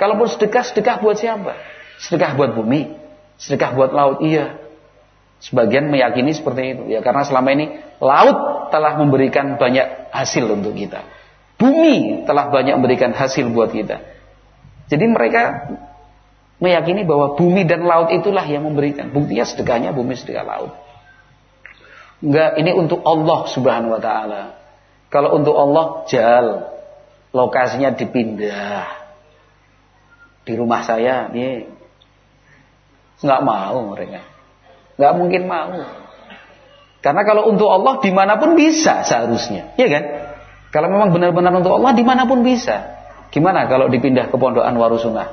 [SPEAKER 1] Kalaupun sedekah, sedekah buat siapa? Sedekah buat bumi, sedekah buat laut, iya. Sebagian meyakini seperti itu. Ya karena selama ini laut telah memberikan banyak hasil untuk kita. Bumi telah banyak memberikan hasil buat kita. Jadi mereka meyakini bahwa bumi dan laut itulah yang memberikan. Buktinya sedekahnya bumi sedekah laut. Enggak, ini untuk Allah Subhanahu wa taala. Kalau untuk Allah, jal. Lokasinya dipindah. Di rumah saya, nih. Enggak mau mereka. Enggak mungkin mau. Karena kalau untuk Allah di mana pun bisa seharusnya, ya kan? Kalau memang benar-benar untuk Allah di mana pun bisa. Gimana kalau dipindah ke pondok Anwar Sunnah?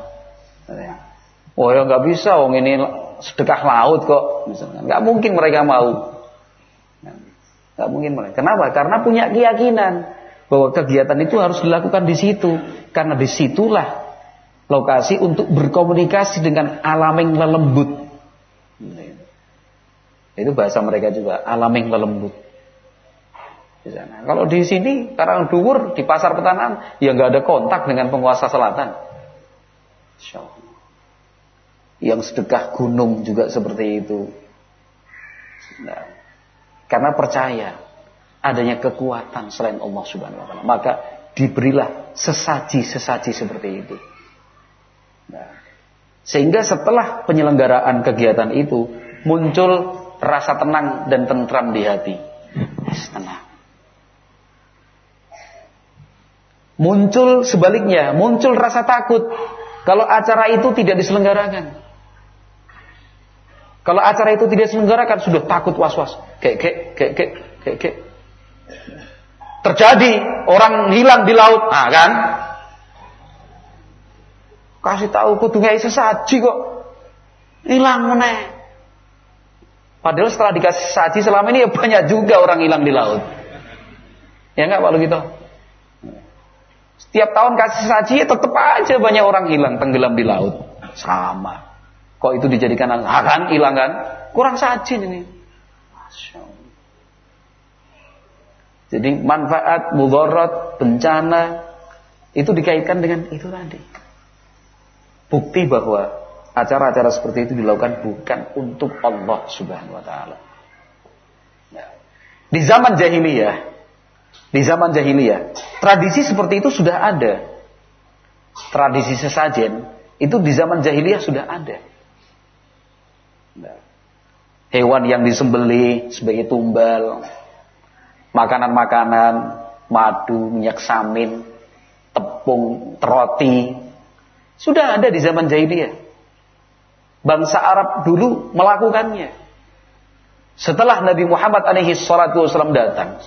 [SPEAKER 1] Oh ya nggak bisa, wong ini sedekah laut kok, misalnya. Nggak mungkin mereka mau. Nggak mungkin mereka. Kenapa? Karena punya keyakinan bahwa kegiatan itu harus dilakukan di situ, karena di situlah lokasi untuk berkomunikasi dengan alam yang lelembut. Itu bahasa mereka juga, alam yang lelembut. Di sana. Kalau di sini Karang Duwur di pasar petanahan ya nggak ada kontak dengan penguasa selatan. Yang sedekah gunung juga seperti itu. Nah, karena percaya adanya kekuatan selain Allah Subhanahu wa taala, maka diberilah sesaji-sesaji seperti itu. Nah, sehingga setelah penyelenggaraan kegiatan itu muncul rasa tenang dan tentram di hati. Tenang. Muncul sebaliknya, muncul rasa takut kalau acara itu tidak diselenggarakan. Kalau acara itu tidak diselenggarakan sudah takut was-was. Kayak kayak kayak kayak kayak. Terjadi orang hilang di laut, ah kan? Kasih tahu kudu ngei sesaji kok. Hilang meneh. Padahal setelah dikasih saji selama ini ya banyak juga orang hilang di laut. Ya enggak kalau gitu. Setiap tahun kasih saji ya tetap aja banyak orang hilang tenggelam di laut. Sama. Kok itu dijadikan akan hilang kan? Kurang sajin ini. Jadi manfaat, mudarat, bencana itu dikaitkan dengan itu tadi. Bukti bahwa acara-acara seperti itu dilakukan bukan untuk Allah Subhanahu wa taala. Ya. Di zaman jahiliyah, di zaman jahiliyah, tradisi seperti itu sudah ada. Tradisi sesajen itu di zaman jahiliyah sudah ada. Hewan yang disembeli sebagai tumbal, makanan-makanan, madu, minyak samin, tepung, roti, sudah ada di zaman jahiliyah. Bangsa Arab dulu melakukannya. Setelah Nabi Muhammad alaihi salatu wasallam datang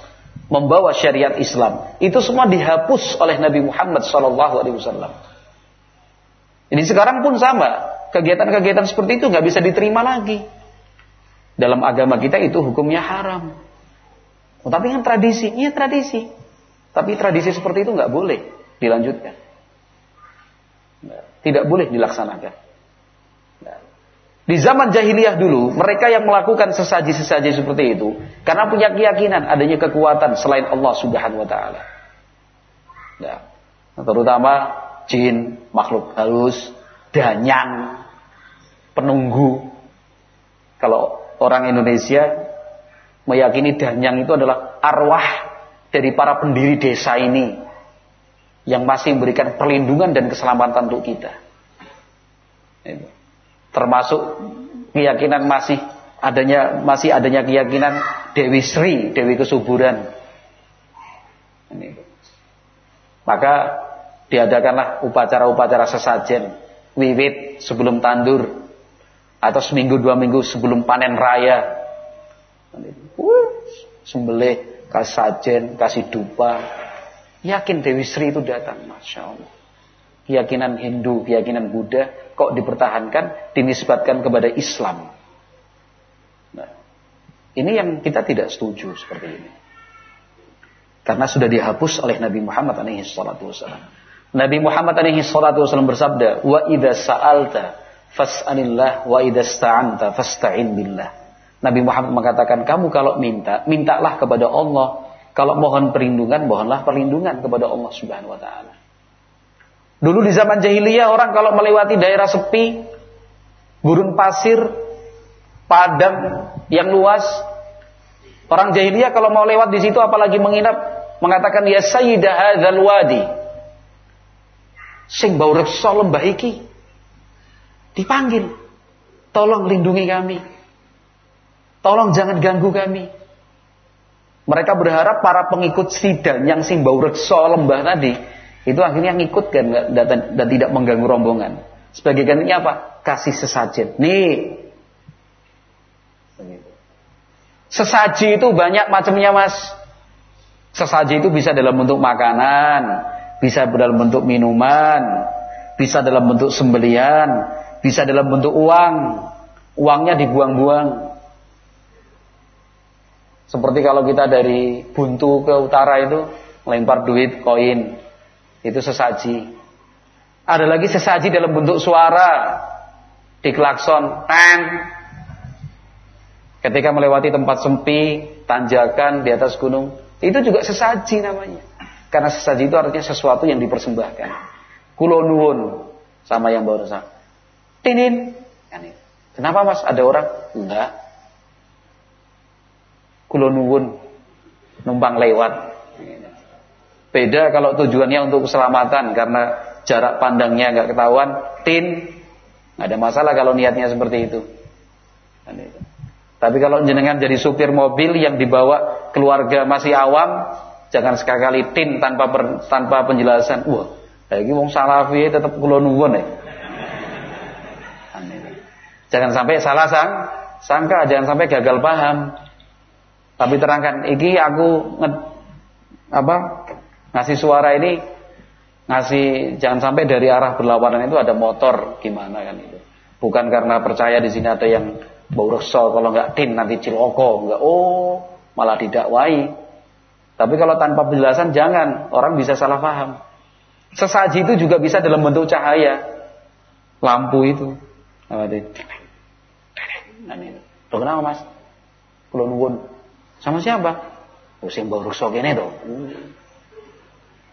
[SPEAKER 1] membawa syariat Islam, itu semua dihapus oleh Nabi Muhammad sallallahu alaihi wasallam. Ini sekarang pun sama. kegiatan-kegiatan seperti itu nggak bisa diterima lagi. Dalam agama kita itu hukumnya haram. Oh, tapi kan tradisi, iya tradisi. Tapi tradisi seperti itu nggak boleh dilanjutkan. Tidak boleh dilaksanakan. Di zaman jahiliyah dulu, mereka yang melakukan sesaji-sesaji seperti itu karena punya keyakinan adanya kekuatan selain Allah Subhanahu wa taala. Ya. Terutama jin, makhluk halus, danyang, penunggu. Kalau orang Indonesia meyakini danyang itu adalah arwah dari para pendiri desa ini yang masih memberikan perlindungan dan keselamatan untuk kita. Termasuk keyakinan masih adanya masih adanya keyakinan Dewi Sri, Dewi Kesuburan. Maka diadakanlah upacara-upacara sesajen wiwit sebelum tandur atau seminggu dua minggu sebelum panen raya. Sembelih, kasih sajen, kasih dupa. Yakin Dewi Sri itu datang, masya Allah keyakinan Hindu, keyakinan Buddha kok dipertahankan, dinisbatkan kepada Islam. Nah, ini yang kita tidak setuju seperti ini. Karena sudah dihapus oleh Nabi Muhammad alaihi salatu wasallam. Nabi Muhammad alaihi salatu wasallam bersabda, "Wa idza sa'alta fas'alillah wa idza sta'anta fasta'in billah." Nabi Muhammad mengatakan, "Kamu kalau minta, mintalah kepada Allah. Kalau mohon perlindungan, mohonlah perlindungan kepada Allah Subhanahu wa taala." Dulu di zaman jahiliyah orang kalau melewati daerah sepi, gurun pasir, padang yang luas, orang jahiliyah kalau mau lewat di situ apalagi menginap mengatakan ya sayyidah hadzal wadi. Sing bau reksa lembah iki. Dipanggil. Tolong lindungi kami. Tolong jangan ganggu kami. Mereka berharap para pengikut sidan yang sing bau reksa lembah tadi itu akhirnya ngikut kan dan, dan tidak mengganggu rombongan. Sebagai gantinya apa? Kasih sesajen. Nih. Sesaji itu banyak macamnya mas. Sesaji itu bisa dalam bentuk makanan, bisa dalam bentuk minuman, bisa dalam bentuk sembelian, bisa dalam bentuk uang. Uangnya dibuang-buang. Seperti kalau kita dari Buntu ke utara itu melempar duit, koin, itu sesaji. Ada lagi sesaji dalam bentuk suara. Di klakson. Tang. Ketika melewati tempat sempi, tanjakan di atas gunung. Itu juga sesaji namanya. Karena sesaji itu artinya sesuatu yang dipersembahkan. Kulonuun. Sama yang baru. Tinin. Kenapa mas? Ada orang? Enggak. Kulonuun. Numpang lewat. Beda kalau tujuannya untuk keselamatan karena jarak pandangnya nggak ketahuan, tin nggak ada masalah kalau niatnya seperti itu. Tapi kalau jenengan jadi supir mobil yang dibawa keluarga masih awam, jangan sekali tin tanpa per, tanpa penjelasan. Wah, lagi wong salafi tetap kula nuwun ya. Jangan sampai salah sang, sangka, jangan sampai gagal paham. Tapi terangkan, iki aku nge, apa Ngasih suara ini ngasih jangan sampai dari arah berlawanan itu ada motor gimana kan itu. Bukan karena percaya di sini ada yang bau rekso kalau nggak tin nanti ciloko nggak oh malah didakwai. Tapi kalau tanpa penjelasan jangan orang bisa salah paham. Sesaji itu juga bisa dalam bentuk cahaya. Lampu itu. Apa itu? Nah, kenapa mas? Nuwun. Sama siapa? Sing bau rekso kene tuh.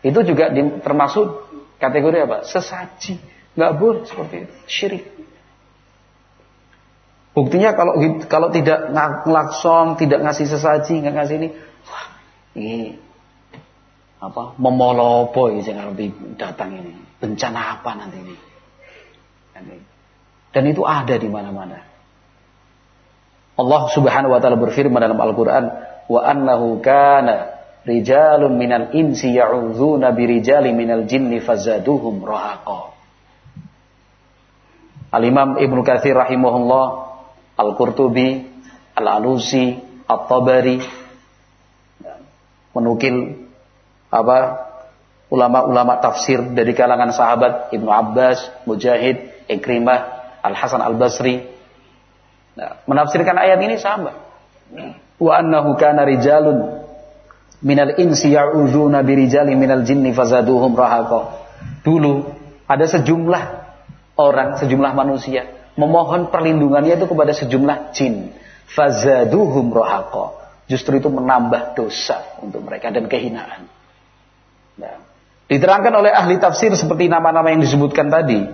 [SPEAKER 1] Itu juga di, termasuk kategori apa? Sesaji. Nggak boleh seperti itu. Syirik. Buktinya kalau kalau tidak ngelakson, tidak ngasih sesaji, nggak ngasih ini, wah, ini apa memolopo jangan lebih datang ini bencana apa nanti ini dan itu ada di mana-mana Allah Subhanahu wa taala berfirman dalam Al-Qur'an wa annahu kana rijalun minal insi ya'udzuuna birijali minal jinni fazaduhum rahaqa. Al-Imam Ibnu Katsir rahimahullah, Al-Qurtubi, Al-Alusi, At-Tabari menukil apa ulama-ulama tafsir dari kalangan sahabat Ibnu Abbas, Mujahid, Ikrimah Al Hasan Al Basri. Nah, menafsirkan ayat ini sama. Wa annahu kana rijalun minal insi ya'udzuuna birijali minal jinni fazaduhum rahaqa. Dulu ada sejumlah orang, sejumlah manusia memohon perlindungannya itu kepada sejumlah jin. Fazaduhum rahaqa. Justru itu menambah dosa untuk mereka dan kehinaan. Nah, diterangkan oleh ahli tafsir seperti nama-nama yang disebutkan tadi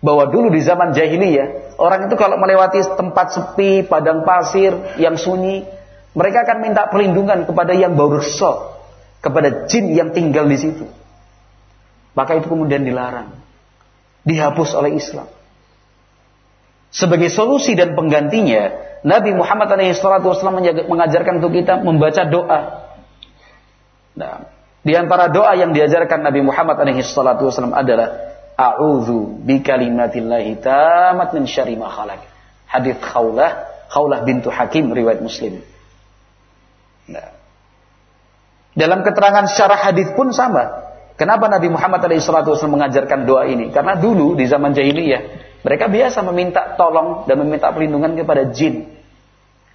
[SPEAKER 1] bahwa dulu di zaman jahiliyah orang itu kalau melewati tempat sepi, padang pasir yang sunyi, mereka akan minta perlindungan kepada yang bau resok, kepada jin yang tinggal di situ. Maka itu kemudian dilarang, dihapus oleh Islam. Sebagai solusi dan penggantinya, Nabi Muhammad SAW mengajarkan untuk kita membaca doa. Nah, di antara doa yang diajarkan Nabi Muhammad SAW adalah A'udzu bi kalimatillahi tamat min syarri ma khalaq. Hadis Khawlah, Khawlah bintu Hakim riwayat Muslim. Nah. Dalam keterangan secara hadis pun sama. Kenapa Nabi Muhammad SAW mengajarkan doa ini? Karena dulu di zaman jahiliyah mereka biasa meminta tolong dan meminta perlindungan kepada jin.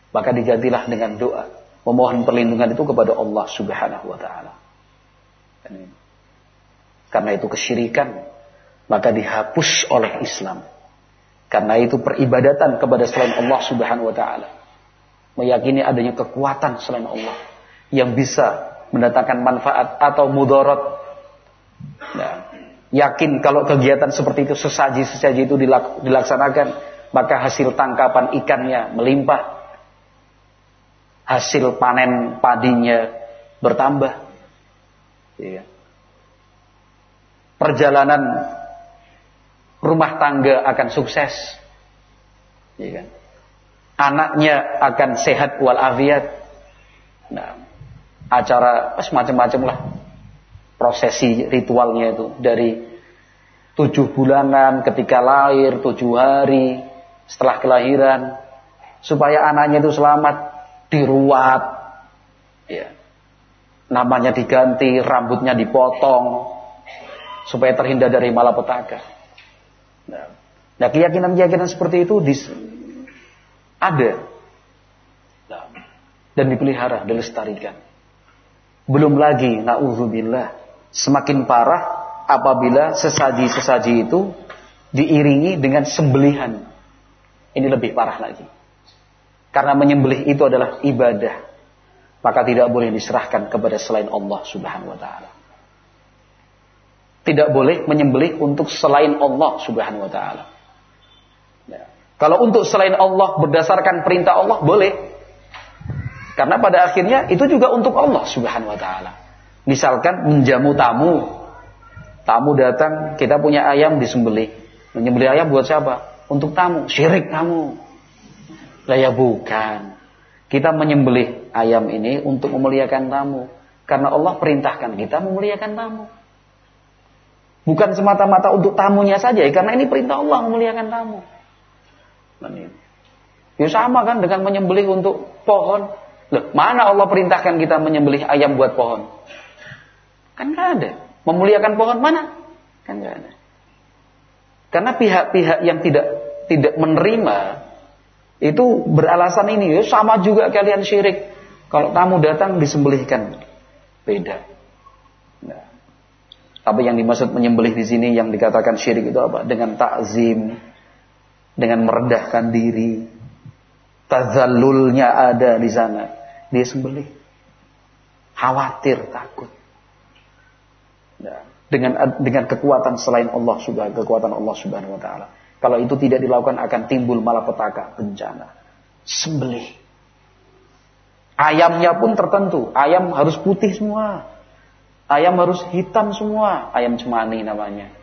[SPEAKER 1] Maka digantilah dengan doa, memohon perlindungan itu kepada Allah Subhanahu wa taala. Karena itu kesyirikan, maka dihapus oleh Islam. Karena itu peribadatan kepada selain Allah Subhanahu wa taala. Meyakini adanya kekuatan selain Allah yang bisa mendatangkan manfaat atau mudarat. Nah, yakin kalau kegiatan seperti itu sesaji-sesaji itu dilaksanakan, maka hasil tangkapan ikannya melimpah. Hasil panen padinya bertambah. Iya. Perjalanan rumah tangga akan sukses. Iya. Anaknya akan sehat walafiat. Nah, acara semacam-macam lah prosesi ritualnya itu dari tujuh bulanan ketika lahir tujuh hari setelah kelahiran supaya anaknya itu selamat diruat ya namanya diganti, rambutnya dipotong supaya terhindar dari malapetaka. Nah, nah keyakinan-keyakinan seperti itu ada nah, dan dipelihara, dilestarikan. Belum lagi, na'udzubillah, semakin parah apabila sesaji-sesaji itu diiringi dengan sembelihan. Ini lebih parah lagi. Karena menyembelih itu adalah ibadah maka tidak boleh diserahkan kepada selain Allah Subhanahu wa taala. Tidak boleh menyembelih untuk selain Allah Subhanahu wa taala. Ya. Kalau untuk selain Allah berdasarkan perintah Allah boleh. Karena pada akhirnya itu juga untuk Allah Subhanahu wa taala. Misalkan menjamu tamu. Tamu datang, kita punya ayam disembelih. Menyembelih ayam buat siapa? Untuk tamu, syirik tamu. Lah ya bukan. Kita menyembelih ayam ini untuk memuliakan tamu. Karena Allah perintahkan kita memuliakan tamu. Bukan semata-mata untuk tamunya saja, karena ini perintah Allah memuliakan tamu. Ya sama kan dengan menyembelih untuk pohon. Loh, mana Allah perintahkan kita menyembelih ayam buat pohon? Kan nggak ada. Memuliakan pohon mana? Kan nggak ada. Karena pihak-pihak yang tidak tidak menerima itu beralasan ini, ya sama juga kalian syirik. Kalau tamu datang disembelihkan. Beda. Nah. Apa yang dimaksud menyembelih di sini yang dikatakan syirik itu apa? Dengan takzim, dengan merendahkan diri. Tazallulnya ada di sana. Dia sembelih. Khawatir, takut. Nah, dengan dengan kekuatan selain Allah subhanahu kekuatan Allah subhanahu wa taala. Kalau itu tidak dilakukan akan timbul malapetaka, bencana. Sembelih. Ayamnya pun tertentu. Ayam harus putih semua. Ayam harus hitam semua. Ayam cemani namanya.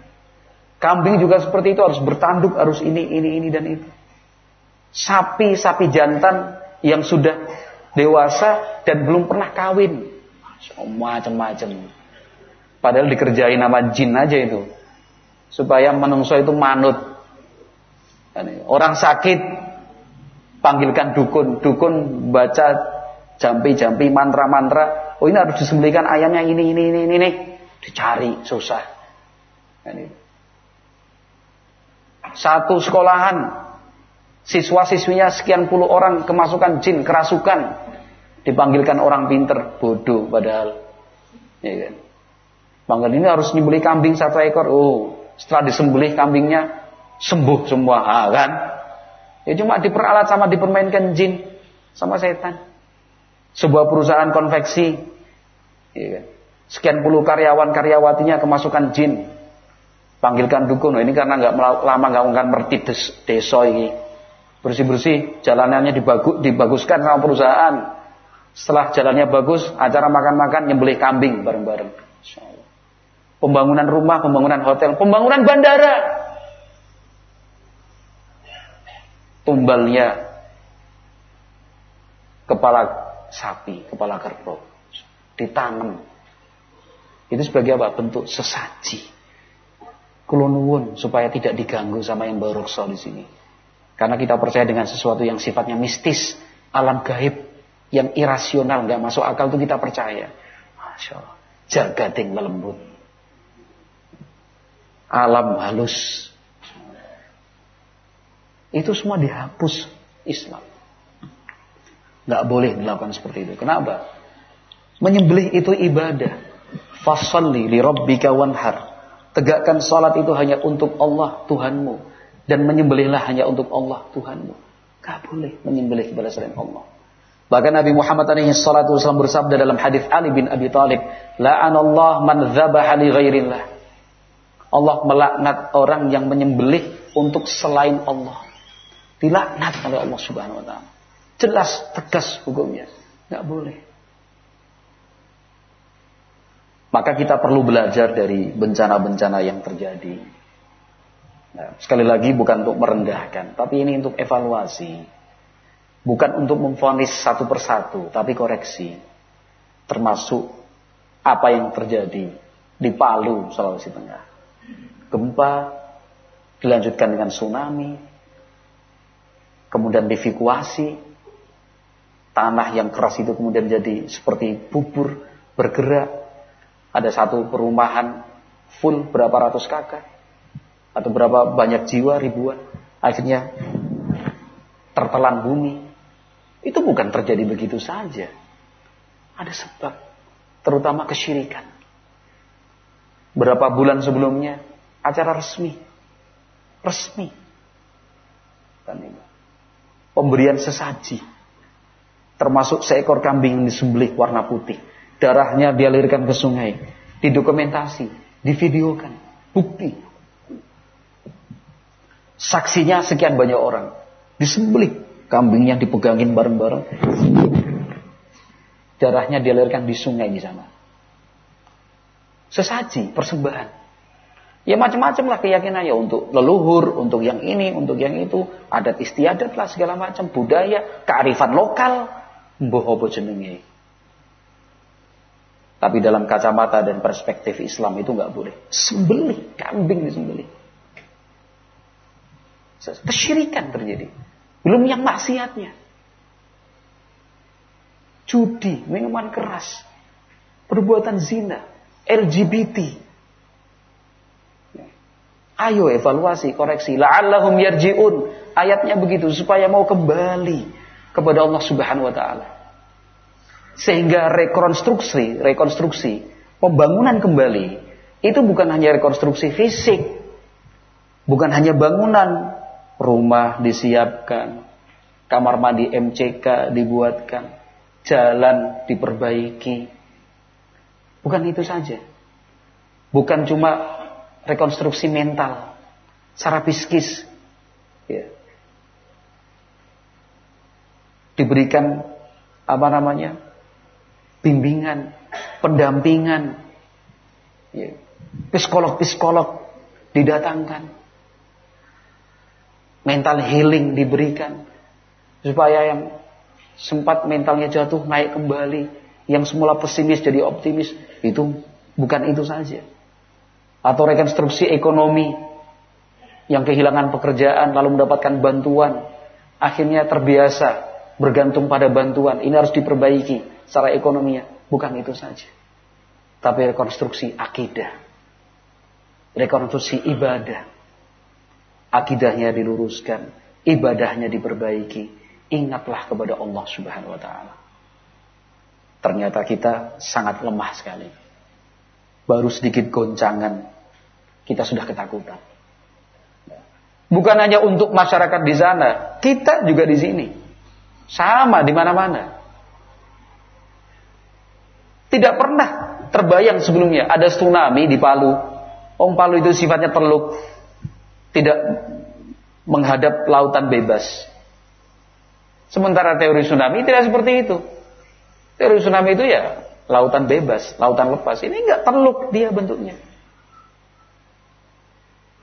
[SPEAKER 1] Kambing juga seperti itu harus bertanduk, harus ini, ini, ini dan itu. Sapi, sapi jantan yang sudah dewasa dan belum pernah kawin. Macam-macam. Padahal dikerjain nama jin aja itu. Supaya menungso itu manut Orang sakit panggilkan dukun, dukun baca jampi-jampi mantra-mantra. Oh ini harus disembelihkan ayamnya ini ini ini ini, ini. dicari susah. Satu sekolahan. Siswa-siswinya sekian puluh orang kemasukan jin kerasukan. Dipanggilkan orang pinter bodoh padahal. Ya kan? Panggil ini harus dibeli kambing satu ekor. Oh setelah disembelih kambingnya sembuh semua. Ah, kan? Ya cuma diperalat sama dipermainkan jin sama setan sebuah perusahaan konveksi. Ya kan? sekian puluh karyawan karyawatinya kemasukan jin. Panggilkan dukun. Ini karena nggak lama nggak akan merti desa ini. Bersih-bersih jalanannya dibagus, dibaguskan sama perusahaan. Setelah jalannya bagus acara makan-makan nyembelih kambing bareng-bareng. Pembangunan rumah pembangunan hotel pembangunan bandara. Tumbalnya kepala sapi, kepala kerbau ditanam. Itu sebagai apa? Bentuk sesaji. Kulonwun supaya tidak diganggu sama yang baru di sini. Karena kita percaya dengan sesuatu yang sifatnya mistis, alam gaib, yang irasional, nggak masuk akal itu kita percaya. Masya Allah. Jagading lembut. Alam halus. Itu semua dihapus Islam. Nggak boleh dilakukan seperti itu. Kenapa? Menyembelih itu ibadah. Fasalli li rabbika wanhar. Tegakkan salat itu hanya untuk Allah Tuhanmu. Dan menyembelihlah hanya untuk Allah Tuhanmu. Gak boleh menyembelih kepada selain Allah. Bahkan Nabi Muhammad alaihi salatu wasallam bersabda dalam hadis Ali bin Abi Thalib, "La'anallah man dzabaha li ghairillah." Allah melaknat orang yang menyembelih untuk selain Allah. Dilaknat oleh Allah Subhanahu wa taala. Jelas, tegas hukumnya. Nggak boleh. Maka kita perlu belajar dari bencana-bencana yang terjadi. Nah, sekali lagi bukan untuk merendahkan, tapi ini untuk evaluasi. Bukan untuk memfonis satu persatu, tapi koreksi. Termasuk apa yang terjadi di Palu, Sulawesi Tengah. Gempa dilanjutkan dengan tsunami, kemudian devakuasi, tanah yang keras itu kemudian jadi seperti bubur bergerak. Ada satu perumahan full berapa ratus kakak? Atau berapa banyak jiwa ribuan? Akhirnya tertelan bumi. Itu bukan terjadi begitu saja. Ada sebab terutama kesyirikan. Berapa bulan sebelumnya acara resmi. Resmi. Pemberian sesaji termasuk seekor kambing yang disembelih warna putih. Darahnya dialirkan ke sungai, didokumentasi, divideokan, bukti. Saksinya sekian banyak orang, disembelih kambing yang dipegangin bareng-bareng. Darahnya dialirkan di sungai di sana. Sesaji, persembahan. Ya macam-macam lah keyakinannya untuk leluhur, untuk yang ini, untuk yang itu, adat istiadat lah segala macam, budaya, kearifan lokal, Mbah apa jenenge. Tapi dalam kacamata dan perspektif Islam itu nggak boleh. Sembelih, kambing disembelih. Kesyirikan terjadi. Belum yang maksiatnya. Judi, minuman keras, perbuatan zina, LGBT. Ayo evaluasi, koreksi. La'allahum yarji'un. Ayatnya begitu supaya mau kembali kepada Allah Subhanahu wa taala. Sehingga rekonstruksi, rekonstruksi, pembangunan kembali itu bukan hanya rekonstruksi fisik, bukan hanya bangunan, rumah disiapkan, kamar mandi MCK dibuatkan, jalan diperbaiki. Bukan itu saja. Bukan cuma rekonstruksi mental, secara psikis. Ya diberikan apa namanya bimbingan, pendampingan, ya. psikolog-psikolog didatangkan, mental healing diberikan supaya yang sempat mentalnya jatuh naik kembali, yang semula pesimis jadi optimis itu bukan itu saja, atau rekonstruksi ekonomi yang kehilangan pekerjaan lalu mendapatkan bantuan akhirnya terbiasa bergantung pada bantuan. Ini harus diperbaiki secara ekonominya. Bukan itu saja. Tapi rekonstruksi akidah. Rekonstruksi ibadah. akidahnya diluruskan, ibadahnya diperbaiki, ingatlah kepada Allah Subhanahu wa taala. Ternyata kita sangat lemah sekali. Baru sedikit goncangan kita sudah ketakutan. Bukan hanya untuk masyarakat di sana, kita juga di sini. Sama di mana-mana. Tidak pernah terbayang sebelumnya ada tsunami di Palu. Om Palu itu sifatnya teluk. Tidak menghadap lautan bebas. Sementara teori tsunami tidak seperti itu. Teori tsunami itu ya lautan bebas, lautan lepas. Ini enggak teluk dia bentuknya.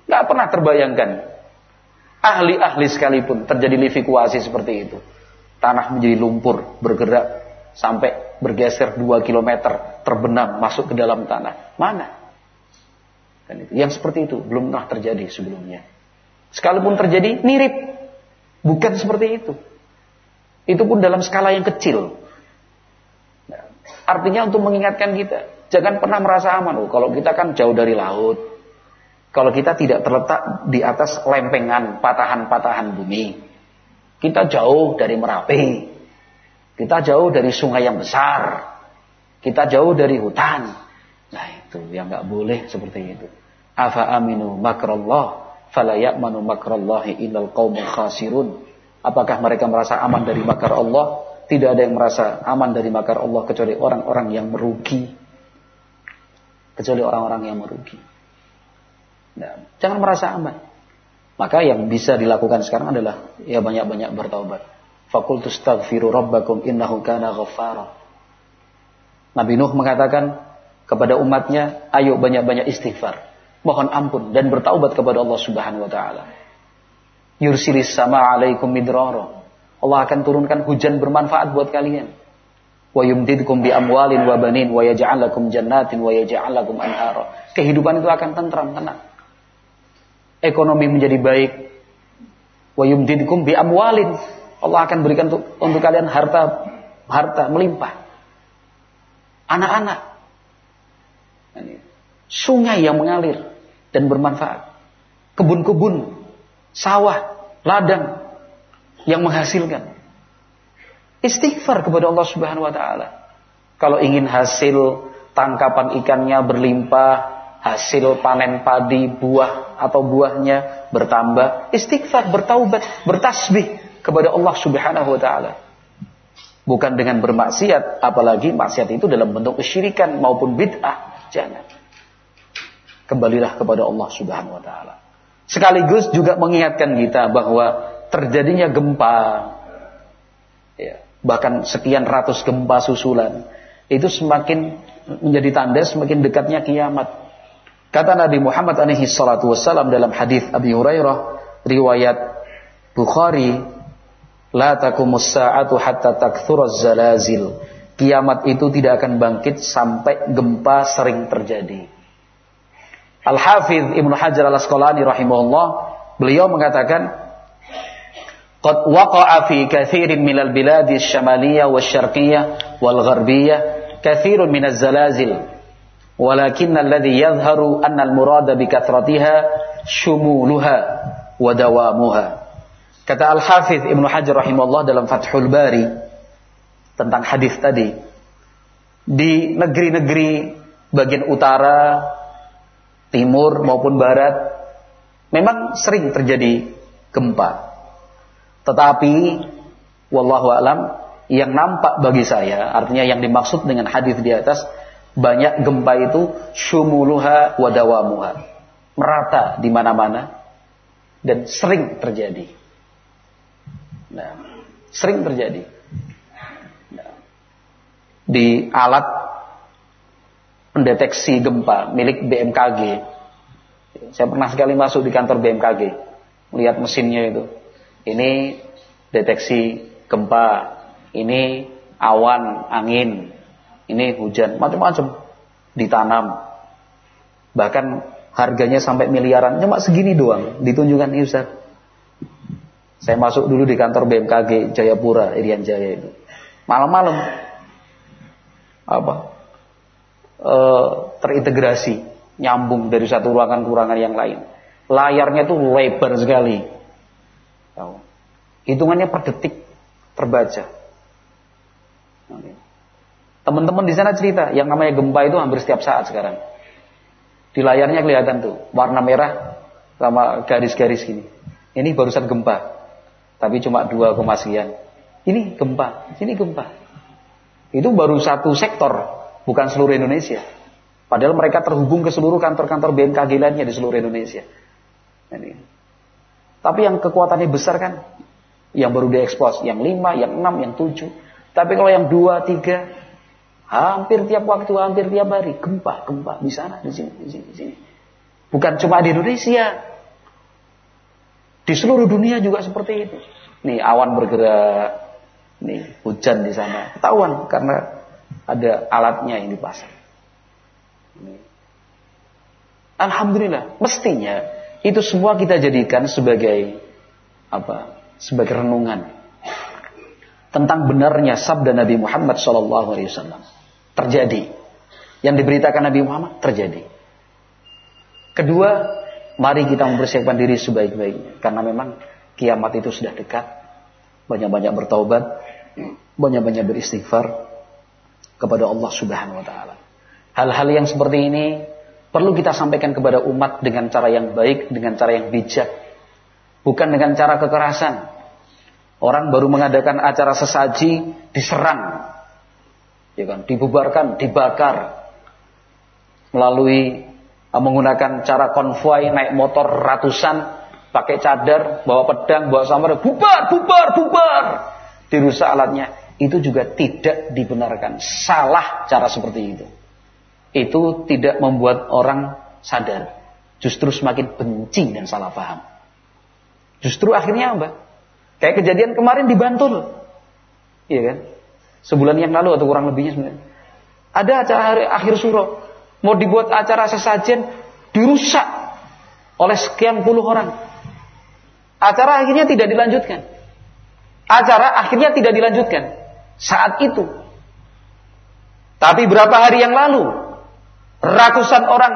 [SPEAKER 1] Enggak pernah terbayangkan. Ahli-ahli sekalipun terjadi levikuasi seperti itu. Tanah menjadi lumpur, bergerak sampai bergeser 2 km, terbenam masuk ke dalam tanah. Mana? Dan itu. Yang seperti itu belum pernah terjadi sebelumnya. Sekalipun terjadi mirip, bukan seperti itu. Itu pun dalam skala yang kecil. Artinya untuk mengingatkan kita, jangan pernah merasa aman. Oh, kalau kita kan jauh dari laut, kalau kita tidak terletak di atas lempengan patahan-patahan bumi, kita jauh dari Merapi, kita jauh dari sungai yang besar, kita jauh dari hutan. Nah itu yang nggak boleh seperti itu. Afa aminu makrallah, fala ya'manu makrallahi illal qaumul khasirun. Apakah mereka merasa aman dari makar Allah? Tidak ada yang merasa aman dari makar Allah kecuali orang-orang yang merugi. Kecuali orang-orang yang merugi. Nah, jangan merasa aman. Maka yang bisa dilakukan sekarang adalah ya banyak-banyak bertaubat. Fakultus taghfiru rabbakum innahu kana ghaffara. Nabi Nuh mengatakan kepada umatnya, ayo banyak-banyak istighfar. Mohon ampun dan bertaubat kepada Allah Subhanahu wa taala. Yursilis sama alaikum midrara. Allah akan turunkan hujan bermanfaat buat kalian. Wa yumdidkum bi amwalin wa banin wa yaj'al lakum jannatin wa yaj'al lakum anhara. Kehidupan itu akan tentram, tenang. Ekonomi menjadi baik. Wa yumdidkum bi amwalin. Allah akan berikan untuk, untuk kalian harta harta melimpah. Anak-anak. Sungai yang mengalir dan bermanfaat. Kebun-kebun, sawah, ladang yang menghasilkan. Istighfar kepada Allah Subhanahu wa taala. Kalau ingin hasil tangkapan ikannya berlimpah, hasil panen padi, buah atau buahnya bertambah, istighfar, bertaubat, bertasbih kepada Allah Subhanahu wa taala. Bukan dengan bermaksiat, apalagi maksiat itu dalam bentuk kesyirikan maupun bid'ah. Jangan. Kembalilah kepada Allah Subhanahu wa taala. Sekaligus juga mengingatkan kita bahwa terjadinya gempa, ya, bahkan sekian ratus gempa susulan, itu semakin menjadi tanda semakin dekatnya kiamat. Kata Nabi Muhammad alaihi salatu wassalam dalam hadis Abi Hurairah riwayat Bukhari, "La taqumus sa'atu hatta takthuraz zalazil." Kiamat itu tidak akan bangkit sampai gempa sering terjadi. Al-Hafidh Ibnu Hajar Al-Asqalani rahimahullah, beliau mengatakan قد وقع في كثير من البلاد الشمالية والشرقية والغربية كثير من الزلازل Walakin alladhi yadharu anna al-murada bi kathratiha shumuluha wa dawamuha. Kata Al-Hafiz Ibnu Hajar rahimahullah dalam Fathul Bari tentang hadis tadi. Di negeri-negeri bagian utara, timur maupun barat memang sering terjadi gempa. Tetapi wallahu alam yang nampak bagi saya, artinya yang dimaksud dengan hadis di atas banyak gempa itu syumuluha wadawamuha. Merata di mana-mana dan sering terjadi. Nah, sering terjadi. Nah, di alat pendeteksi gempa milik BMKG. Saya pernah sekali masuk di kantor BMKG, melihat mesinnya itu. Ini deteksi gempa, ini awan, angin, ini hujan, macam-macam ditanam. Bahkan harganya sampai miliaran, cuma segini doang ditunjukkan ini Ustaz. Saya masuk dulu di kantor BMKG Jayapura, Irian Jaya itu. Malam-malam apa? E, terintegrasi, nyambung dari satu ruangan ke ruangan yang lain. Layarnya itu lebar sekali. Hitungannya per detik terbaca. Teman-teman di sana cerita, yang namanya gempa itu hampir setiap saat sekarang. Di layarnya kelihatan tuh, warna merah sama garis-garis gini. Ini barusan gempa. Tapi cuma dua sekian. Ini gempa, ini gempa. Itu baru satu sektor, bukan seluruh Indonesia. Padahal mereka terhubung ke seluruh kantor-kantor BMKG lainnya di seluruh Indonesia. Ini. Tapi yang kekuatannya besar kan, yang baru diekspos, yang lima, yang enam, yang tujuh. Tapi kalau yang dua, tiga, Hampir tiap waktu, hampir tiap hari gempa, gempa di sana, di sini, di sini, di sini. Bukan cuma di Indonesia. Di seluruh dunia juga seperti itu. Nih awan bergerak, nih hujan di sana. Ketahuan karena ada alatnya yang dipasang. Alhamdulillah, mestinya itu semua kita jadikan sebagai apa? Sebagai renungan tentang benarnya sabda Nabi Muhammad SAW terjadi. Yang diberitakan Nabi Muhammad terjadi. Kedua, mari kita mempersiapkan diri sebaik-baiknya. Karena memang kiamat itu sudah dekat. Banyak-banyak bertaubat. Banyak-banyak beristighfar kepada Allah subhanahu wa ta'ala. Hal-hal yang seperti ini perlu kita sampaikan kepada umat dengan cara yang baik, dengan cara yang bijak. Bukan dengan cara kekerasan. Orang baru mengadakan acara sesaji, diserang ya kan, dibubarkan, dibakar melalui uh, menggunakan cara konvoi naik motor ratusan, pakai cadar, bawa pedang, bawa samar, bubar, bubar, bubar, dirusak alatnya. Itu juga tidak dibenarkan. Salah cara seperti itu. Itu tidak membuat orang sadar. Justru semakin benci dan salah paham. Justru akhirnya apa? Kayak kejadian kemarin di Bantul. Iya kan? Sebulan yang lalu atau kurang lebihnya sebenarnya. Ada acara hari akhir suro. Mau dibuat acara sesajen. Dirusak. Oleh sekian puluh orang. Acara akhirnya tidak dilanjutkan. Acara akhirnya tidak dilanjutkan. Saat itu. Tapi berapa hari yang lalu. Ratusan orang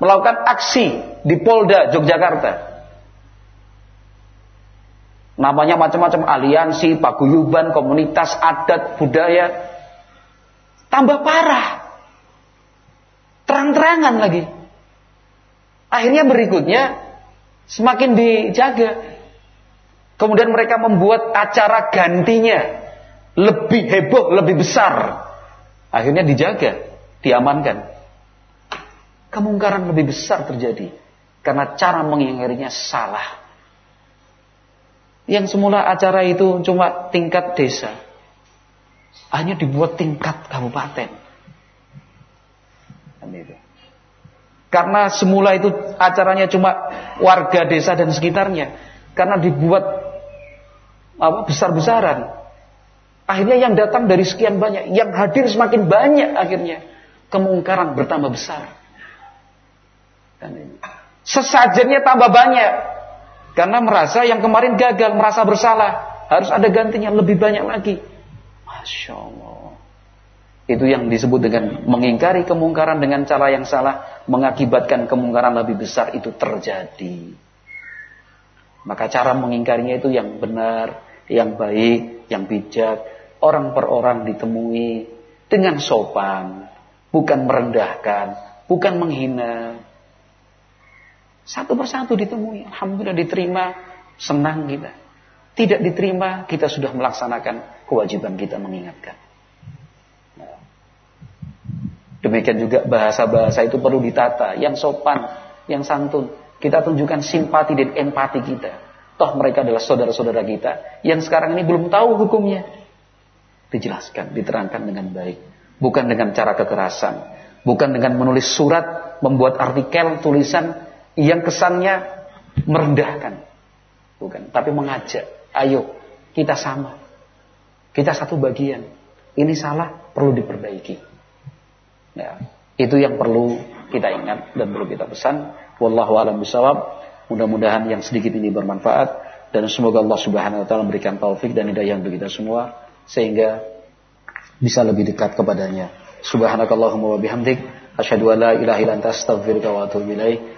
[SPEAKER 1] melakukan aksi di Polda Yogyakarta Namanya macam-macam aliansi, paguyuban, komunitas, adat, budaya. Tambah parah. Terang-terangan lagi. Akhirnya berikutnya semakin dijaga. Kemudian mereka membuat acara gantinya lebih heboh, lebih besar. Akhirnya dijaga, diamankan. Kemungkaran lebih besar terjadi karena cara mengingkarinya salah. Yang semula acara itu cuma tingkat desa. Hanya dibuat tingkat kabupaten. Karena semula itu acaranya cuma warga desa dan sekitarnya. Karena dibuat besar-besaran. Akhirnya yang datang dari sekian banyak, yang hadir semakin banyak akhirnya. Kemungkaran bertambah besar. Sesajennya tambah banyak. Karena merasa yang kemarin gagal, merasa bersalah. Harus ada gantinya lebih banyak lagi. Masya Allah. Itu yang disebut dengan mengingkari kemungkaran dengan cara yang salah. Mengakibatkan kemungkaran lebih besar itu terjadi. Maka cara mengingkarinya itu yang benar, yang baik, yang bijak. Orang per orang ditemui dengan sopan. Bukan merendahkan, bukan menghina, satu persatu ditemui. Alhamdulillah diterima. Senang kita. Tidak diterima, kita sudah melaksanakan kewajiban kita mengingatkan. Nah. Demikian juga bahasa-bahasa itu perlu ditata. Yang sopan, yang santun. Kita tunjukkan simpati dan empati kita. Toh mereka adalah saudara-saudara kita. Yang sekarang ini belum tahu hukumnya. Dijelaskan, diterangkan dengan baik. Bukan dengan cara kekerasan. Bukan dengan menulis surat, membuat artikel, tulisan, yang kesannya merendahkan. Bukan, tapi mengajak. Ayo, kita sama. Kita satu bagian. Ini salah, perlu diperbaiki. Ya, itu yang perlu kita ingat dan perlu kita pesan. Wallahu a'lam bishawab. Mudah-mudahan yang sedikit ini bermanfaat dan semoga Allah Subhanahu wa taala memberikan taufik dan hidayah untuk kita semua sehingga bisa lebih dekat kepadanya. Subhanakallahumma wa bihamdik asyhadu an la ilaha illa anta astaghfiruka wa atubu ilaik.